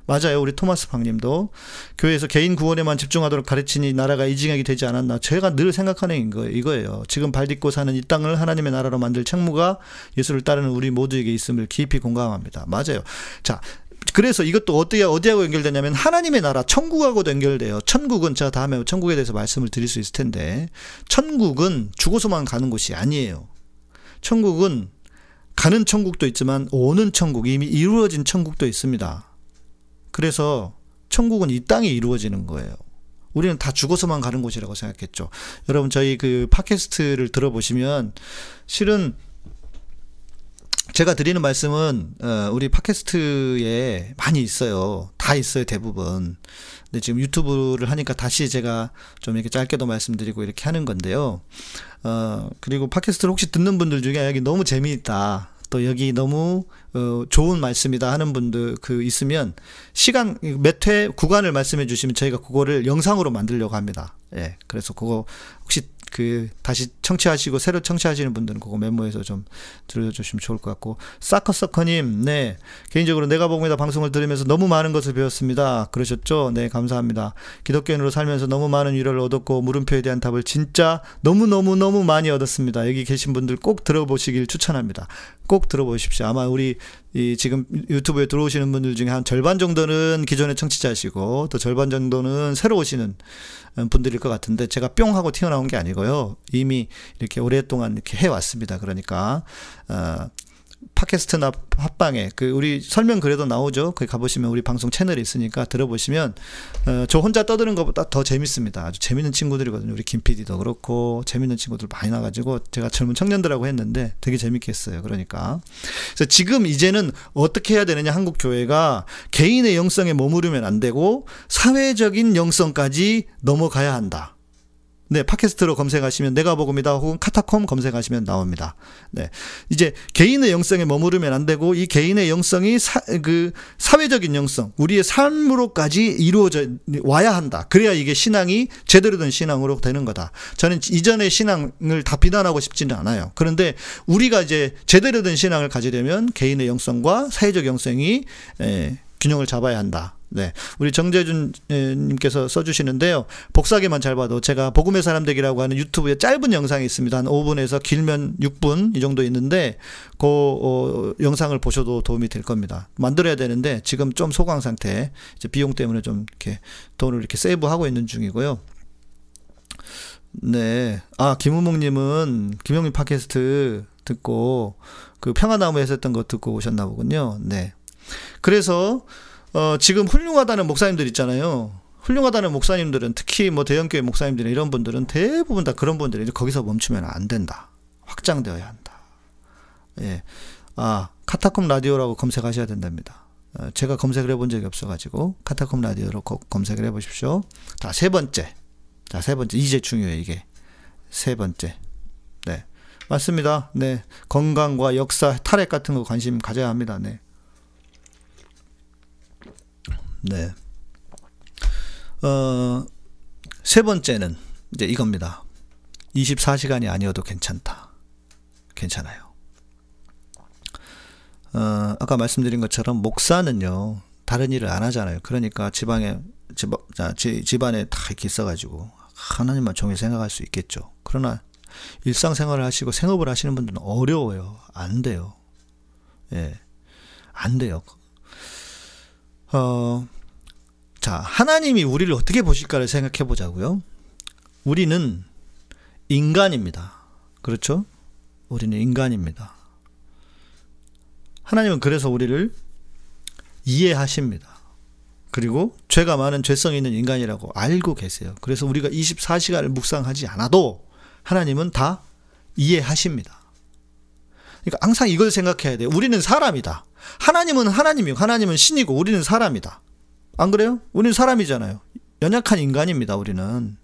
맞아요. 우리 토마스 박님도 교회에서 개인 구원에만 집중하도록 가르치니 나라가 이징하게 되지 않았나. 제가 늘 생각하는 거 이거예요. 지금 발 딛고 사는 이 땅을 하나님의 나라로 만들 책무가 예수를 따르는 우리 모두에게 있음을 깊이 공감합니다. 맞아요. 자, 그래서 이것도 어디에 어디하고 연결되냐면 하나님의 나라 천국하고도 연결돼요. 천국은 제가 다음에 천국에 대해서 말씀을 드릴 수 있을 텐데 천국은 죽어서만 가는 곳이 아니에요. 천국은 가는 천국도 있지만 오는 천국 이미 이루어진 천국도 있습니다. 그래서 천국은 이 땅에 이루어지는 거예요. 우리는 다 죽어서만 가는 곳이라고 생각했죠. 여러분 저희 그 팟캐스트를 들어보시면 실은 제가 드리는 말씀은 어, 우리 팟캐스트에 많이 있어요. 다 있어요, 대부분. 근데 지금 유튜브를 하니까 다시 제가 좀 이렇게 짧게도 말씀드리고 이렇게 하는 건데요. 어, 그리고 팟캐스트를 혹시 듣는 분들 중에 여기 너무 재미있다. 또 여기 너무 어, 좋은 말씀이다 하는 분들 그 있으면 시간 몇 회 구간을 말씀해 주시면 저희가 그거를 영상으로 만들려고 합니다. 예. 그래서 그거 혹시 그 다시 청취하시고 새로 청취하시는 분들은 그거 메모해서 좀 들려주시면 좋을 것 같고. 사커서커님 네. 개인적으로 내가 복음이다 방송을 들으면서 너무 많은 것을 배웠습니다. 그러셨죠? 네 감사합니다. 기독교인으로 살면서 너무 많은 위로를 얻었고 물음표에 대한 답을 진짜 너무 너무 너무 많이 얻었습니다. 여기 계신 분들 꼭 들어보시길 추천합니다. 꼭 들어보십시오. 아마 우리 이 지금 유튜브에 들어오시는 분들 중에 한 절반 정도는 기존의 청취자시고 또 절반 정도는 새로 오시는 분들일 것 같은데 제가 뿅 하고 튀어나온 게 아니고요. 이미 이렇게 오랫동안 이렇게 해왔습니다. 그러니까 어, 팟캐스트나 팟빵에 그 우리 설명 글에도 나오죠. 거기 가보시면 우리 방송 채널이 있으니까 들어보시면 어, 저 혼자 떠드는 것보다 더 재밌습니다. 아주 재밌는 친구들이거든요. 우리 김 PD도 그렇고 재밌는 친구들 많이 나가지고 제가 젊은 청년들하고 했는데 되게 재밌게 했어요. 그러니까 그래서 지금 이제는 어떻게 해야 되느냐 한국 교회가 개인의 영성에 머무르면 안 되고 사회적인 영성까지 넘어가야 한다. 네, 팟캐스트로 검색하시면 내가 복음이다 혹은 카타콤 검색하시면 나옵니다. 네. 이제 개인의 영성에 머무르면 안 되고 이 개인의 영성이 사, 그 사회적인 영성, 우리의 삶으로까지 이루어져 와야 한다. 그래야 이게 신앙이 제대로 된 신앙으로 되는 거다. 저는 이전의 신앙을 다 비난하고 싶지는 않아요. 그런데 우리가 이제 제대로 된 신앙을 가지려면 개인의 영성과 사회적 영성이 에, 균형을 잡아야 한다. 네. 우리 정재준 님께서 써주시는데요. 복사기만 잘 봐도 제가 복음의 사람 되기라고 하는 유튜브에 짧은 영상이 있습니다. 한 5분에서 길면 6분 이 정도 있는데 그 어, 영상을 보셔도 도움이 될 겁니다. 만들어야 되는데 지금 좀 소강 상태, 이제 비용 때문에 좀 이렇게 돈을 이렇게 세이브하고 있는 중이고요. 네. 아, 김우목님은 김영민 팟캐스트 듣고 그 평화나무에서 했던 거 듣고 오셨나 보군요. 네. 그래서 어, 지금 훌륭하다는 목사님들 있잖아요. 훌륭하다는 목사님들은 특히 뭐 대형교회 목사님들 이런 분들은 대부분 다 그런 분들이 이제 거기서 멈추면 안 된다. 확장되어야 한다. 예. 아, 카타콤 라디오라고 검색하셔야 된답니다. 어, 제가 검색을 해본 적이 없어가지고 카타콤 라디오로 검색을 해보십시오. 자, 세 번째. 자, 세 번째. 이제 중요해, 이게. 세 번째. 네. 맞습니다. 네. 건강과 역사, 탈핵 같은 거 관심 가져야 합니다. 네. 네. 어, 세 번째는 이제 이겁니다. 24시간이 아니어도 괜찮다. 괜찮아요. 어, 아까 말씀드린 것처럼 목사는요, 다른 일을 안 하잖아요. 그러니까 지방에, 집, 집안에 다 이렇게 있어가지고, 하나님만 종일 생각할 수 있겠죠. 그러나 일상생활을 하시고 생업을 하시는 분들은 어려워요. 안 돼요. 예. 안 돼요. 어, 자, 하나님이 우리를 어떻게 보실까를 생각해 보자고요. 우리는 인간입니다. 그렇죠? 우리는 인간입니다. 하나님은 그래서 우리를 이해하십니다. 그리고 죄가 많은 죄성 있는 인간이라고 알고 계세요. 그래서 우리가 24시간을 묵상하지 않아도 하나님은 다 이해하십니다. 그러니까 항상 이걸 생각해야 돼요. 우리는 사람이다. 하나님은 하나님이고 하나님은 신이고 우리는 사람이다. 안 그래요? 우리는 사람이잖아요. 연약한 인간입니다. 우리는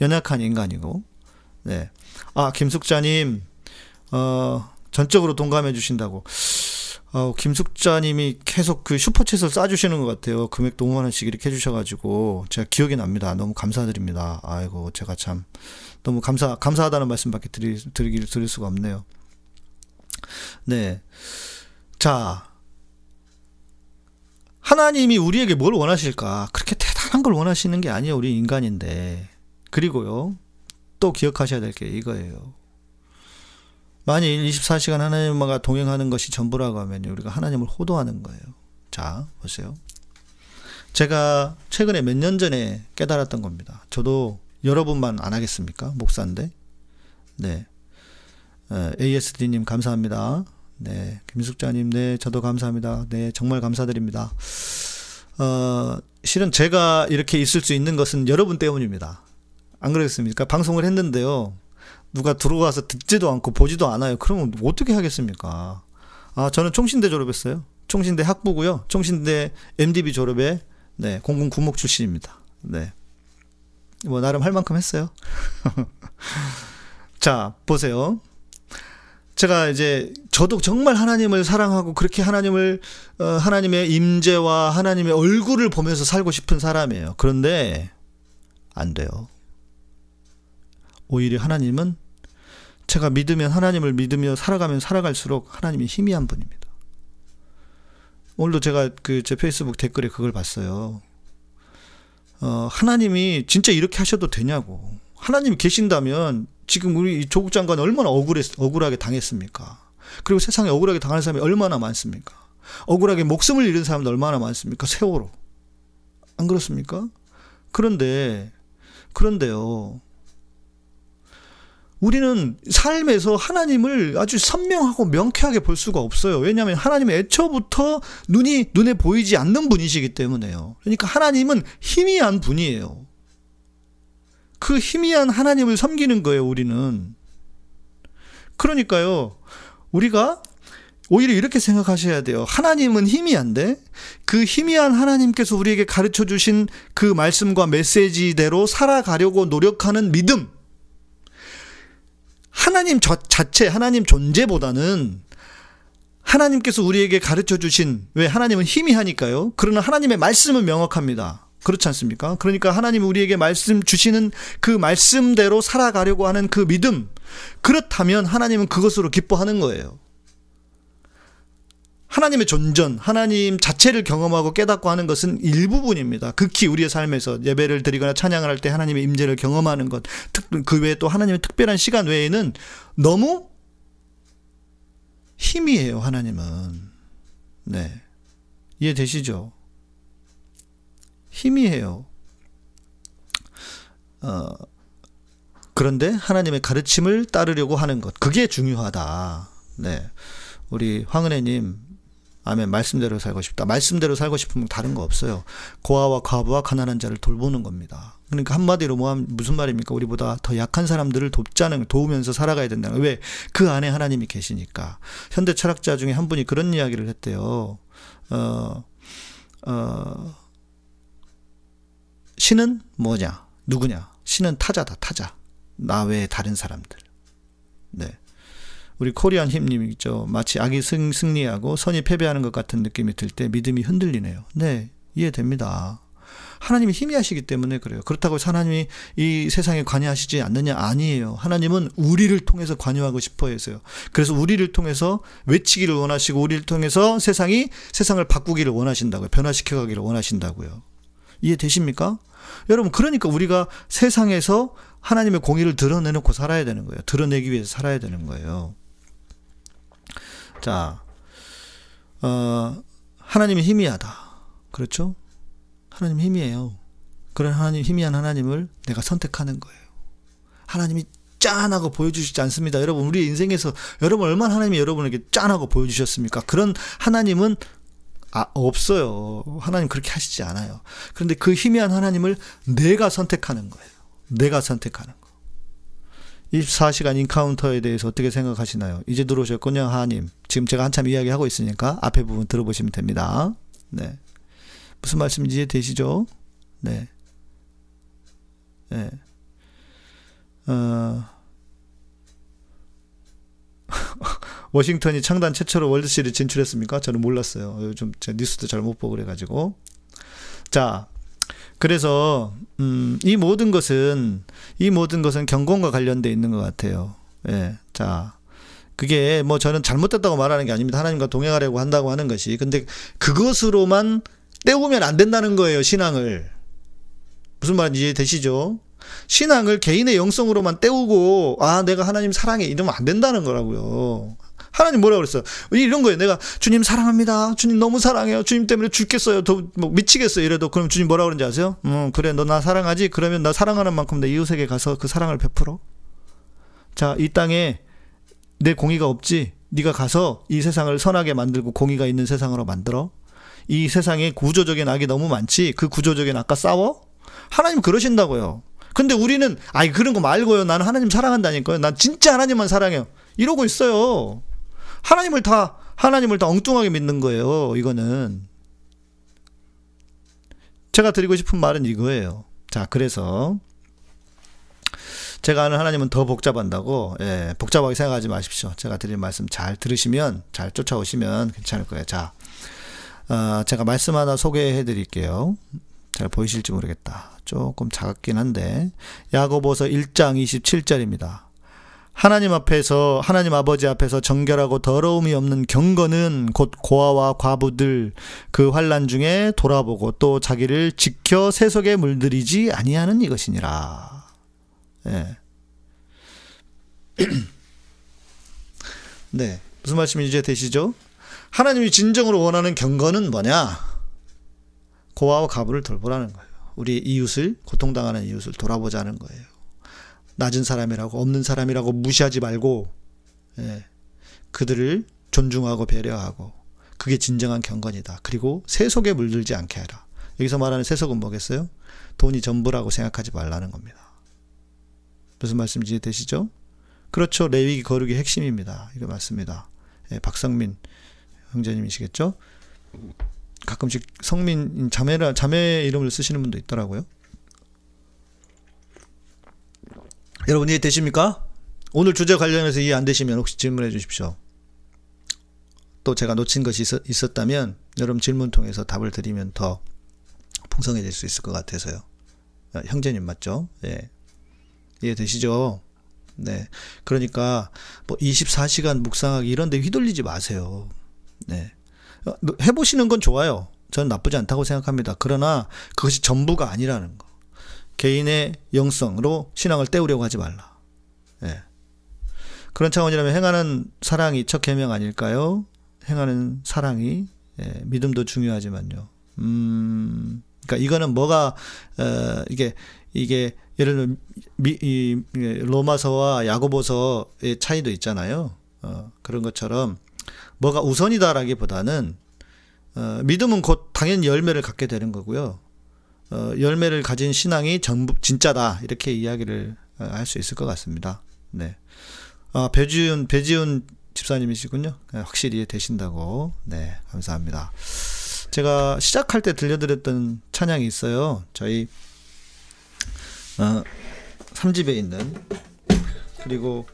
연약한 인간이고. 네. 아 김숙자님, 어 전적으로 동감해 주신다고. 어, 김숙자님이 계속 그 슈퍼챗을 쏴주시는 것 같아요. 금액 너무 많은씩 이렇게 해주셔가지고 제가 기억이 납니다. 너무 감사드립니다. 아이고 제가 참 너무 감사 감사하다는 말씀밖에 드리, 드리기 드릴 수가 없네요. 네, 자 하나님이 우리에게 뭘 원하실까? 그렇게 대단한 걸 원하시는 게 아니에요. 우리 인간인데. 그리고요. 또 기억하셔야 될 게 이거예요. 만일 24시간 하나님과 동행하는 것이 전부라고 하면 우리가 하나님을 호도하는 거예요. 자, 보세요. 제가 최근에 몇 년 전에 깨달았던 겁니다. 저도 여러분만 안 하겠습니까? 목사인데. 네. ASD님 감사합니다. 네, 김숙자님, 네, 저도 감사합니다. 네, 정말 감사드립니다. 어, 실은 제가 이렇게 있을 수 있는 것은 여러분 때문입니다. 안 그렇습니까? 방송을 했는데요. 누가 들어와서 듣지도 않고 보지도 않아요. 그러면 어떻게 하겠습니까? 아, 저는 총신대 졸업했어요. 총신대 학부고요. 총신대 MDB 졸업에 네, 공군 군목 출신입니다. 네. 뭐 나름 할 만큼 했어요. [LAUGHS] 자, 보세요. 제가 이제 저도 정말 하나님을 사랑하고 그렇게 하나님을 어, 하나님의 임재와 하나님의 얼굴을 보면서 살고 싶은 사람이에요. 그런데 안 돼요. 오히려 하나님은 제가 믿으면 하나님을 믿으며 살아가면 살아갈수록 하나님이 희미한 분입니다. 오늘도 제가 그 제 페이스북 댓글에 그걸 봤어요. 어, 하나님이 진짜 이렇게 하셔도 되냐고. 하나님이 계신다면 지금 우리 조국 장관 얼마나 억울했, 억울하게 당했습니까? 그리고 세상에 억울하게 당하는 사람이 얼마나 많습니까? 억울하게 목숨을 잃은 사람도 얼마나 많습니까? 세월호. 안 그렇습니까? 그런데, 그런데요. 우리는 삶에서 하나님을 아주 선명하고 명쾌하게 볼 수가 없어요. 왜냐하면 하나님은 애초부터 눈이 눈에 보이지 않는 분이시기 때문에요. 그러니까 하나님은 희미한 분이에요. 그 희미한 하나님을 섬기는 거예요, 우리는. 그러니까요, 우리가 오히려 이렇게 생각하셔야 돼요. 하나님은 희미한데 그 희미한 하나님께서 우리에게 가르쳐 주신 그 말씀과 메시지대로 살아가려고 노력하는 믿음. 하나님 저, 자체, 하나님 존재보다는 하나님께서 우리에게 가르쳐 주신, 왜 하나님은 희미하니까요. 그러나 하나님의 말씀은 명확합니다. 그렇지 않습니까? 그러니까 하나님 우리에게 말씀 주시는 그 말씀대로 살아가려고 하는 그 믿음. 그렇다면 하나님은 그것으로 기뻐하는 거예요. 하나님의 존전, 하나님 자체를 경험하고 깨닫고 하는 것은 일부분입니다. 극히 우리의 삶에서 예배를 드리거나 찬양을 할 때 하나님의 임재를 경험하는 것, 그 외에 또 하나님의 특별한 시간 외에는 너무 힘이에요, 하나님은. 네. 이해되시죠? 힘이에요. 어, 그런데 하나님의 가르침을 따르려고 하는 것, 그게 중요하다. 네. 우리 황은혜님, 아멘. 말씀대로 살고 싶다. 말씀대로 살고 싶으면 다른 거 없어요. 고아와 과부와 가난한 자를 돌보는 겁니다. 그러니까 한마디로 뭐 무슨 말입니까? 우리보다 더 약한 사람들을 돕자는 도우면서 살아가야 된다는 왜? 그 안에 하나님이 계시니까. 현대 철학자 중에 한 분이 그런 이야기를 했대요. 어, 어, 신은 뭐냐? 누구냐? 신은 타자다, 타자. 나 외에 다른 사람들. 네. 우리 코리안 힘님 있죠. 마치 악이 승, 승리하고 선이 패배하는 것 같은 느낌이 들 때 믿음이 흔들리네요. 네, 이해됩니다. 하나님이 희미하시기 때문에 그래요. 그렇다고 하나님이 이 세상에 관여하시지 않느냐? 아니에요. 하나님은 우리를 통해서 관여하고 싶어 해서요. 그래서 우리를 통해서 외치기를 원하시고 우리를 통해서 세상이 세상을 바꾸기를 원하신다고요. 변화시켜 가기를 원하신다고요. 이해되십니까? 여러분, 그러니까 우리가 세상에서 하나님의 공의를 드러내놓고 살아야 되는 거예요. 드러내기 위해서 살아야 되는 거예요. 자, 어, 하나님이 희미하다. 그렇죠? 하나님 희미해요. 그런 하나님, 희미한 하나님을 내가 선택하는 거예요. 하나님이 짠하고 보여주시지 않습니다. 여러분, 우리 인생에서 여러분 얼마나 하나님이 여러분에게 짠하고 보여주셨습니까? 그런 하나님은 아, 없어요. 하나님 그렇게 하시지 않아요. 그런데 그 희미한 하나님을 내가 선택하는 거예요. 내가 선택하는 거. 24시간 인카운터에 대해서 어떻게 생각하시나요? 이제 들어오셨군요, 하나님. 지금 제가 한참 이야기하고 있으니까 앞에 부분 들어보시면 됩니다. 네. 무슨 말씀인지 이해되시죠? 네. 네. 어, [LAUGHS] 워싱턴이 창단 최초로 월드시리즈 진출했습니까? 저는 몰랐어요. 요즘 제 뉴스도 잘 못 보고 그래가지고. 자, 그래서 음, 이 모든 것은 이 모든 것은 경건과 관련돼 있는 것 같아요. 예, 자. 그게 뭐 저는 잘못됐다고 말하는 게 아닙니다. 하나님과 동행하려고 한다고 하는 것이. 근데 그것으로만 때우면 안 된다는 거예요, 신앙을. 무슨 말인지 이해되시죠? 신앙을 개인의 영성으로만 때우고, 아, 내가 하나님 사랑해. 이러면 안 된다는 거라고요. 하나님 뭐라 그랬어? 이런 거예요. 내가 주님 사랑합니다. 주님 너무 사랑해요. 주님 때문에 죽겠어요. 더 뭐 미치겠어요. 이래도 그럼 주님 뭐라 그러는지 아세요? 음, 그래. 너 나 사랑하지? 그러면 나 사랑하는 만큼 내 이웃에게 가서 그 사랑을 베풀어. 자, 이 땅에 내 공의가 없지. 네가 가서 이 세상을 선하게 만들고 공의가 있는 세상으로 만들어. 이 세상에 구조적인 악이 너무 많지. 그 구조적인 악과 싸워? 하나님 그러신다고요. 근데 우리는 아이 그런 거 말고요. 나는 하나님 사랑한다니까요. 난 진짜 하나님만 사랑해요. 이러고 있어요. 하나님을 다 하나님을 다 엉뚱하게 믿는 거예요. 이거는 제가 드리고 싶은 말은 이거예요. 자, 그래서 제가 아는 하나님은 더 복잡한다고 예, 복잡하게 생각하지 마십시오. 제가 드린 말씀 잘 들으시면 잘 쫓아오시면 괜찮을 거예요. 자, 어, 제가 말씀 하나 소개해 드릴게요. 잘 보이실지 모르겠다. 조금 작긴 한데 야고보서 1장 27절입니다. 하나님 앞에서 하나님 아버지 앞에서 정결하고 더러움이 없는 경건은 곧 고아와 과부들 그 환란 중에 돌아보고 또 자기를 지켜 세속에 물들이지 아니하는 이것이니라. 예. [CLEARS THROAT] 네. 무슨 말씀인지 이제 되시죠? 하나님이 진정으로 원하는 경건은 뭐냐? 고아와 과부를 돌보라는 거예요. 우리 이웃을 고통당하는 이웃을 돌아보자는 거예요. 낮은 사람이라고 없는 사람이라고 무시하지 말고 예, 그들을 존중하고 배려하고 그게 진정한 경건이다. 그리고 세속에 물들지 않게 해라. 여기서 말하는 세속은 뭐겠어요? 돈이 전부라고 생각하지 말라는 겁니다. 무슨 말씀인지 이해되시죠? 그렇죠. 레위기 거룩이 핵심입니다. 이거 맞습니다. 예, 박성민 형제님이시겠죠? 가끔씩 성민 자매라 자매 이름을 쓰시는 분도 있더라고요. 여러분 이해 되십니까? 오늘 주제 관련해서 이해 안 되시면 혹시 질문해 주십시오. 또 제가 놓친 것이 있었, 다면 여러분 질문 통해서 답을 드리면 더 풍성해질 수 있을 것 같아서요. 아, 형제님 맞죠? 예. 이해되시죠? 네. 그러니까 뭐 24시간 묵상하기 이런 데 휘둘리지 마세요. 네. 어, 해보시는 건 좋아요. 저는 나쁘지 않다고 생각합니다. 그러나 그것이 전부가 아니라는 거. 개인의 영성으로 신앙을 때우려고 하지 말라. 예. 그런 차원이라면 행하는 사랑이 첫 계명 아닐까요? 행하는 사랑이 예, 믿음도 중요하지만요. 음, 그러니까 이거는 뭐가 어, 이게 이게 예를 들면 미, 이, 로마서와 야고보서의 차이도 있잖아요. 어, 그런 것처럼 뭐가 우선이다라기보다는 어, 믿음은 곧 당연히 열매를 갖게 되는 거고요. 어, 열매를 가진 신앙이 전부 진짜다 이렇게 이야기를 어, 할수 있을 것 같습니다. 네. 아, 배지훈 배지훈 집사님이시군요. 네, 확실히 되신다고. 네, 감사합니다. 제가 시작할 때 들려드렸던 찬양이 있어요. 저희 어, 3집에 있는 그리고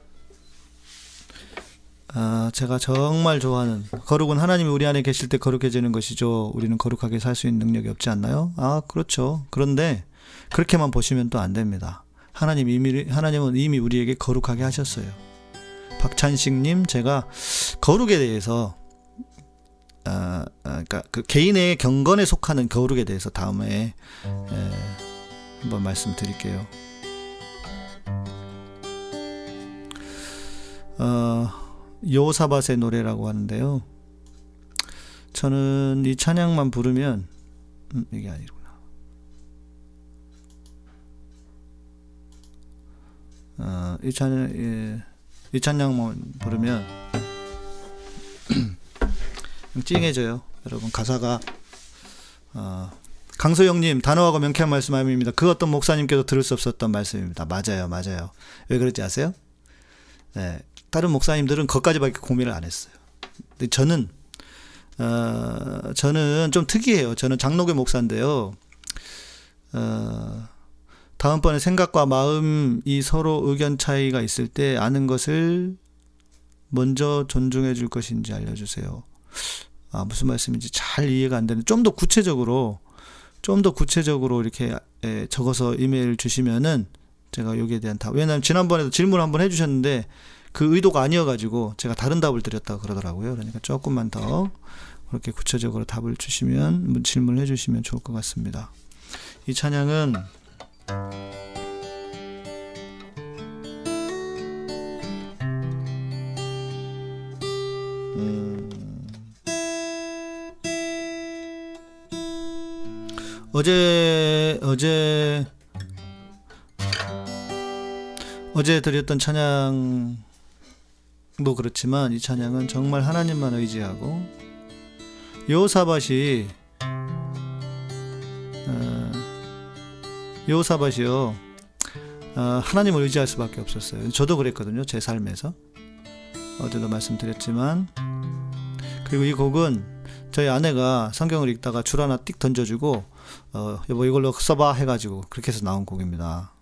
아, 제가 정말 좋아하는 거룩은 하나님이 우리 안에 계실 때 거룩해지는 것이죠. 우리는 거룩하게 살 수 있는 능력이 없지 않나요? 아, 그렇죠. 그런데 그렇게만 보시면 또 안 됩니다. 하나님 이미 하나님은 이미 우리에게 거룩하게 하셨어요. 박찬식님, 제가 거룩에 대해서 아, 아 그러니까 그 개인의 경건에 속하는 거룩에 대해서 다음에 에, 한번 말씀드릴게요. 어. 요사밭의 노래라고 하는데요. 저는 이 찬양만 부르면 음, 이게 아니구나. 어, 이 찬양 예, 이 찬양만 부르면 [CLEARS THROAT] 찡해져요. 여러분 가사가 어, 강소영님 단호하고 명쾌한 말씀입니다. 그 어떤 목사님께도 들을 수 없었던 말씀입니다. 맞아요, 맞아요. 왜 그런지 아세요? 네, 다른 목사님들은 그것까지밖에 고민을 안 했어요. 근데 저는 어, 저는 좀 특이해요. 저는 장로교 목사인데요. 어, 다음번에 생각과 마음이 서로 의견 차이가 있을 때 아는 것을 먼저 존중해 줄 것인지 알려주세요. 아, 무슨 말씀인지 잘 이해가 안 되는. 좀더 구체적으로, 좀 더 구체적으로 이렇게 에, 적어서 이메일 주시면은 제가 여기에 대한 답. 왜냐하면 지난번에도 질문 한번 해주셨는데 그 의도가 아니어가지고 제가 다른 답을 드렸다고 그러더라고요. 그러니까 조금만 더 그렇게 구체적으로 답을 주시면 질문을 해주시면 좋을 것 같습니다. 이 찬양은 음, 어제 어제 어제 드렸던 찬양 뭐 그렇지만 이 찬양은 정말 하나님만 의지하고 요사밭이 어, 요사밭이요 어, 하나님을 의지할 수밖에 없었어요. 저도 그랬거든요. 제 삶에서 어제도 말씀드렸지만 그리고 이 곡은 저희 아내가 성경을 읽다가 줄 하나 띡 던져주고 어, 여보 이걸로 써봐 해가지고 그렇게 해서 나온 곡입니다.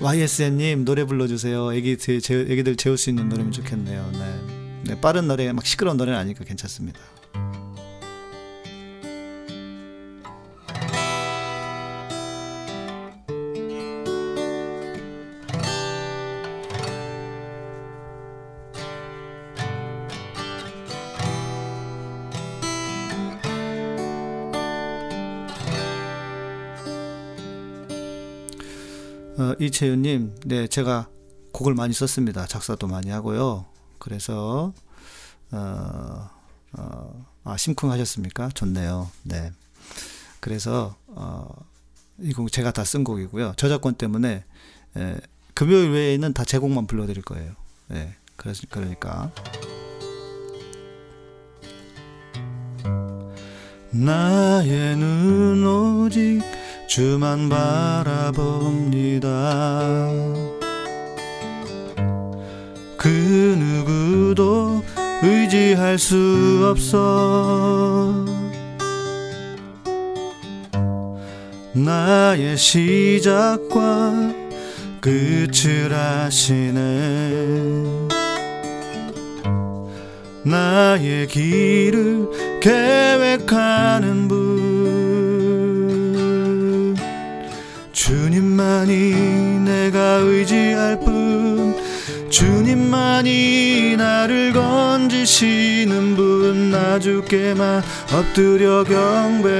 YSN님 노래 불러주세요. 애기 제, 애기들 재울 수 있는 노래면 좋겠네요. 네. 네, 빠른 노래, 막 시끄러운 노래는 아니까 괜찮습니다. 이채윤님, 네, 제가 곡을 많이 썼습니다. 작사도 많이 하고요. 그래서, 어, 어, 아, 심쿵 하셨습니까? 좋네요. 네. 그래서, 어, 이곡 제가 다 쓴 곡이고요. 저작권 때문에, 예, 금요일 외에는 다 제 곡만 불러드릴 거예요. 예, 그러니까. 나의 눈 오직 주만 바라봅니다. 그 누구도 의지할 수 없어. 나의 시작과 끝을 아시네. 나의 길을 계획하는 분 주님만이 내가 의지할 뿐 주님만이 나를 건지시는 분 나 주께만 엎드려 경배합니다.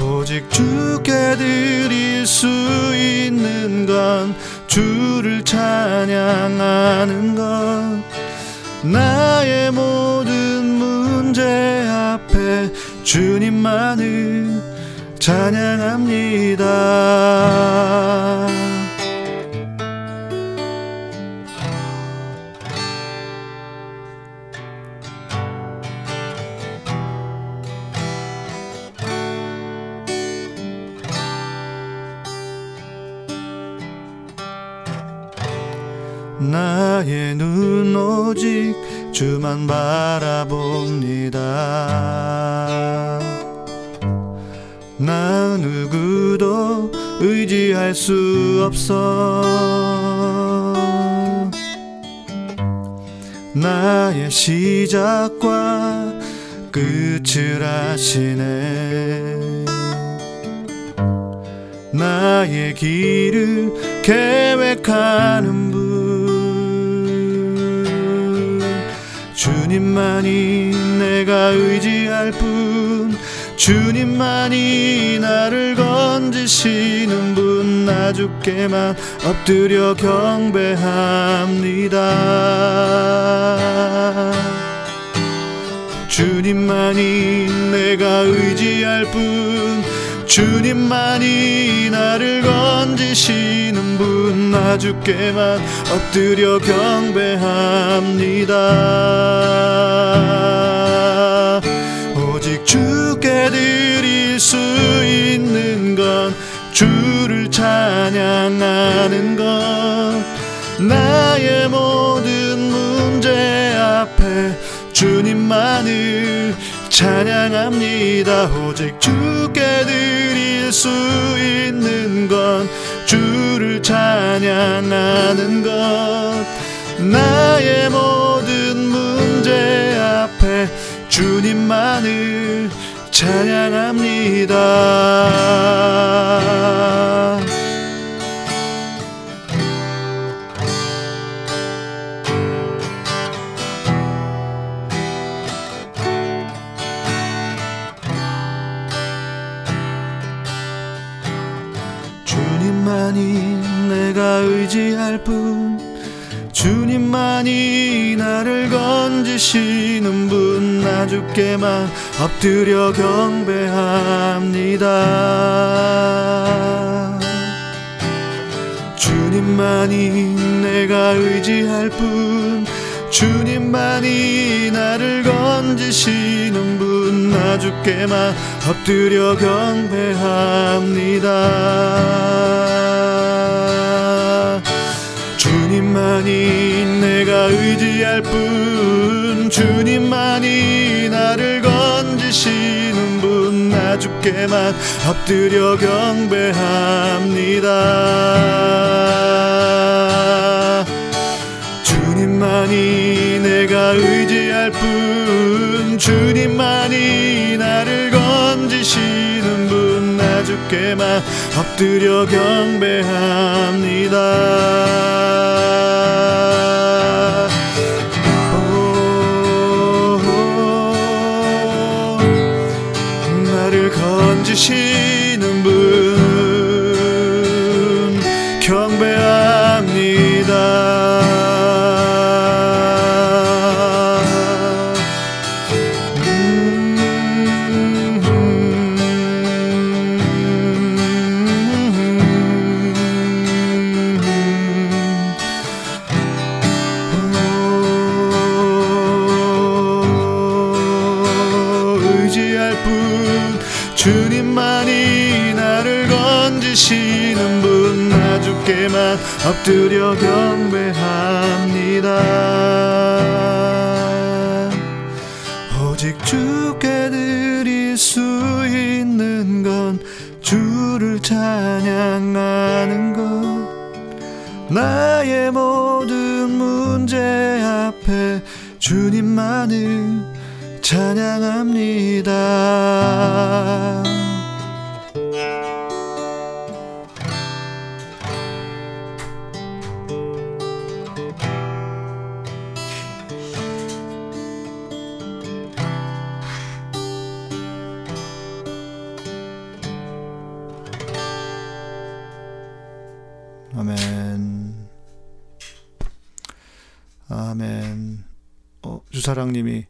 오직 주께 드릴 수 있는 건 주를 찬양하는 것 주님만을 찬양합니다. 나의 눈 오직 주만 바라봅니다. 나 누구도 의지할 수 없어. 나의 시작과 끝을 아시네. 나의 길을 계획하는 분. 주님만이 내가 의지할 뿐 주님만이 나를 건지시는 분 나 주께만 엎드려 경배합니다. 주님만이 내가 의지할 뿐 주님만이 나를 건지시는 분 나 주께만 엎드려 경배합니다 찬양하는 것 나의 모든 문제 앞에 주님만을 찬양합니다. 오직 주께 드릴 수 있는 건 주를 찬양하는 것. 나의 모든 문제 앞에 주님만을 찬양합니다. 의지할 뿐. 주님만이 나를 건지시는 분 나 주께만 엎드려 경배합니다. 주님만이 내가 의지할 뿐 주님만이 나를 건지시는 분 나 주께만 엎드려 경배합니다 주님만이 내가 의지할 뿐 주님만이 나를 건지시는 분 나 주께만 엎드려 경배합니다. 주님만이 내가 의지할 뿐 주님만이 나를 건지시는 분 나 주께만 엎드려 경배합니다 나의 모든 문제 앞에 주님만을 찬양합니다. 아멘. 아멘. 어, 주사랑님이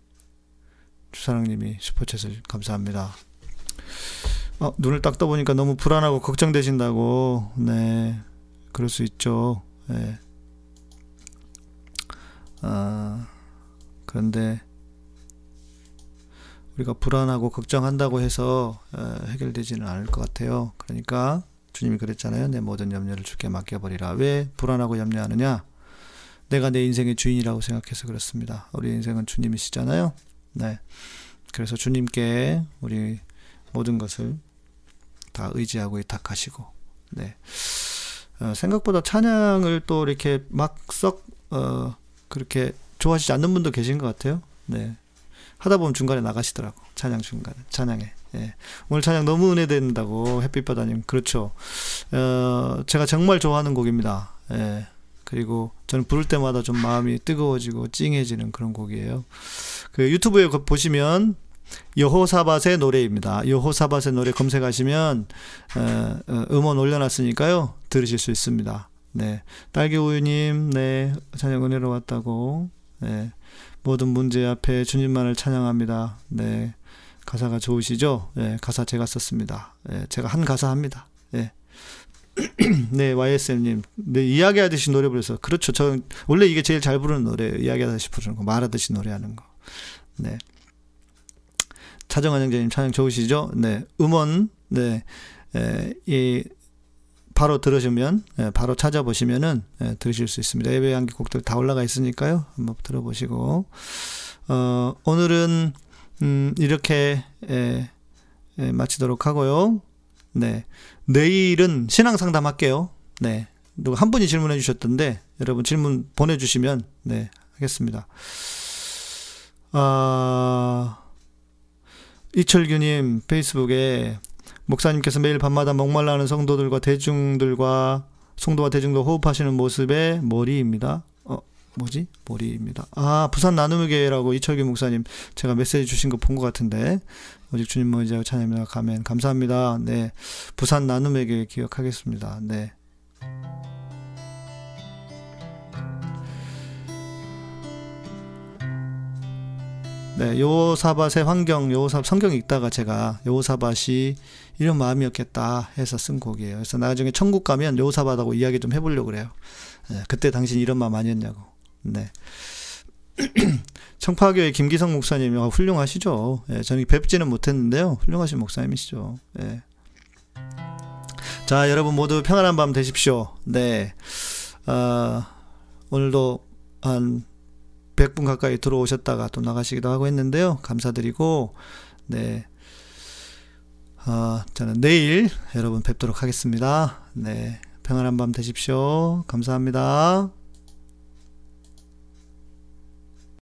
주사랑님이 슈퍼챗을 감사합니다. 어, 눈을 딱 떠보니까 너무 불안하고 걱정되신다고. 네, 그럴 수 있죠. 네. 아, 그런데 우리가 불안하고 걱정한다고 해서 어, 해결되지는 않을 것 같아요. 그러니까 주님이 그랬잖아요. 내 모든 염려를 주께 맡겨버리라. 왜 불안하고 염려하느냐? 내가 내 인생의 주인이라고 생각해서 그렇습니다. 우리 인생은 주님이시잖아요. 네. 그래서 주님께 우리 모든 것을 다 의지하고 의탁하시고, 네. 어, 생각보다 찬양을 또 이렇게 막썩 어, 그렇게 좋아하시지 않는 분도 계신 것 같아요. 네. 하다 보면 중간에 나가시더라고. 찬양 중간에. 찬양에. 예. 오늘 찬양 너무 은혜된다고 햇빛바다님. 그렇죠. 어, 제가 정말 좋아하는 곡입니다. 예. 그리고 저는 부를 때마다 좀 마음이 뜨거워지고 찡해지는 그런 곡이에요. 그 유튜브에 보시면 여호사밧의 노래입니다. 여호사밧의 노래 검색하시면 어, 어, 음원 올려놨으니까요 들으실 수 있습니다. 네, 딸기우유님, 네 찬양 은혜로 왔다고. 네, 모든 문제 앞에 주님만을 찬양합니다. 네, 가사가 좋으시죠? 네, 가사 제가 썼습니다. 네, 제가 한 가사 합니다. [CLEARS THROAT] 네. 네, YSM님. 네, 이야기하듯이 노래 부르서. 그렇죠. 저, 원래 이게 제일 잘 부르는 노래. 이야기하듯이 부르는 거. 말하듯이 노래하는 거. 네. 차정환 형제님 찬양 좋으시죠? 네. 음원, 네. 에, 이, 바로 들으시면, 예, 바로 찾아보시면은, 예, 들으실 수 있습니다. 예배 한기 곡들 다 올라가 있으니까요. 한번 들어보시고. 어, 오늘은, 음, 이렇게, 예, 예, 마치도록 하고요. 네. 내일은 신앙 상담 할게요. 네. 누가 한 분이 질문해 주셨던데, 여러분 질문 보내주시면, 네, 하겠습니다. 아, 이철규님, 페이스북에, 목사님께서 매일 밤마다 목말라하는 성도들과 대중들과, 성도와 대중도 호흡하시는 모습의 머리입니다. 어, 뭐지? 머리입니다. 아, 부산 나눔의 교회라고 이철규 목사님, 제가 메시지 주신 거 본 것 같은데, 오직 주님 모이자고 찬양합니다. 가면 감사합니다. 네. 부산 나눔에게 기억하겠습니다. 네. 네, 요사밭의 환경, 요사 성경 읽다가 제가 요사밭이 이런 마음이었겠다 해서 쓴 곡이에요. 그래서 나중에 천국 가면 요사밭하고 이야기 좀 해보려고 그래요. 네, 그때 당신 이런 마음 아니었냐고. 네. [CLEARS THROAT] 청파교회 김기성 목사님이 아, 훌륭하시죠. 예, 저는 뵙지는 못했는데요. 훌륭하신 목사님이시죠. 예. 자, 여러분 모두 평안한 밤 되십시오. 네. 어, 오늘도 한 100분 가까이 들어오셨다가 또 나가시기도 하고 했는데요. 감사드리고, 네. 어, 저는 내일 여러분 뵙도록 하겠습니다. 네. 평안한 밤 되십시오. 감사합니다.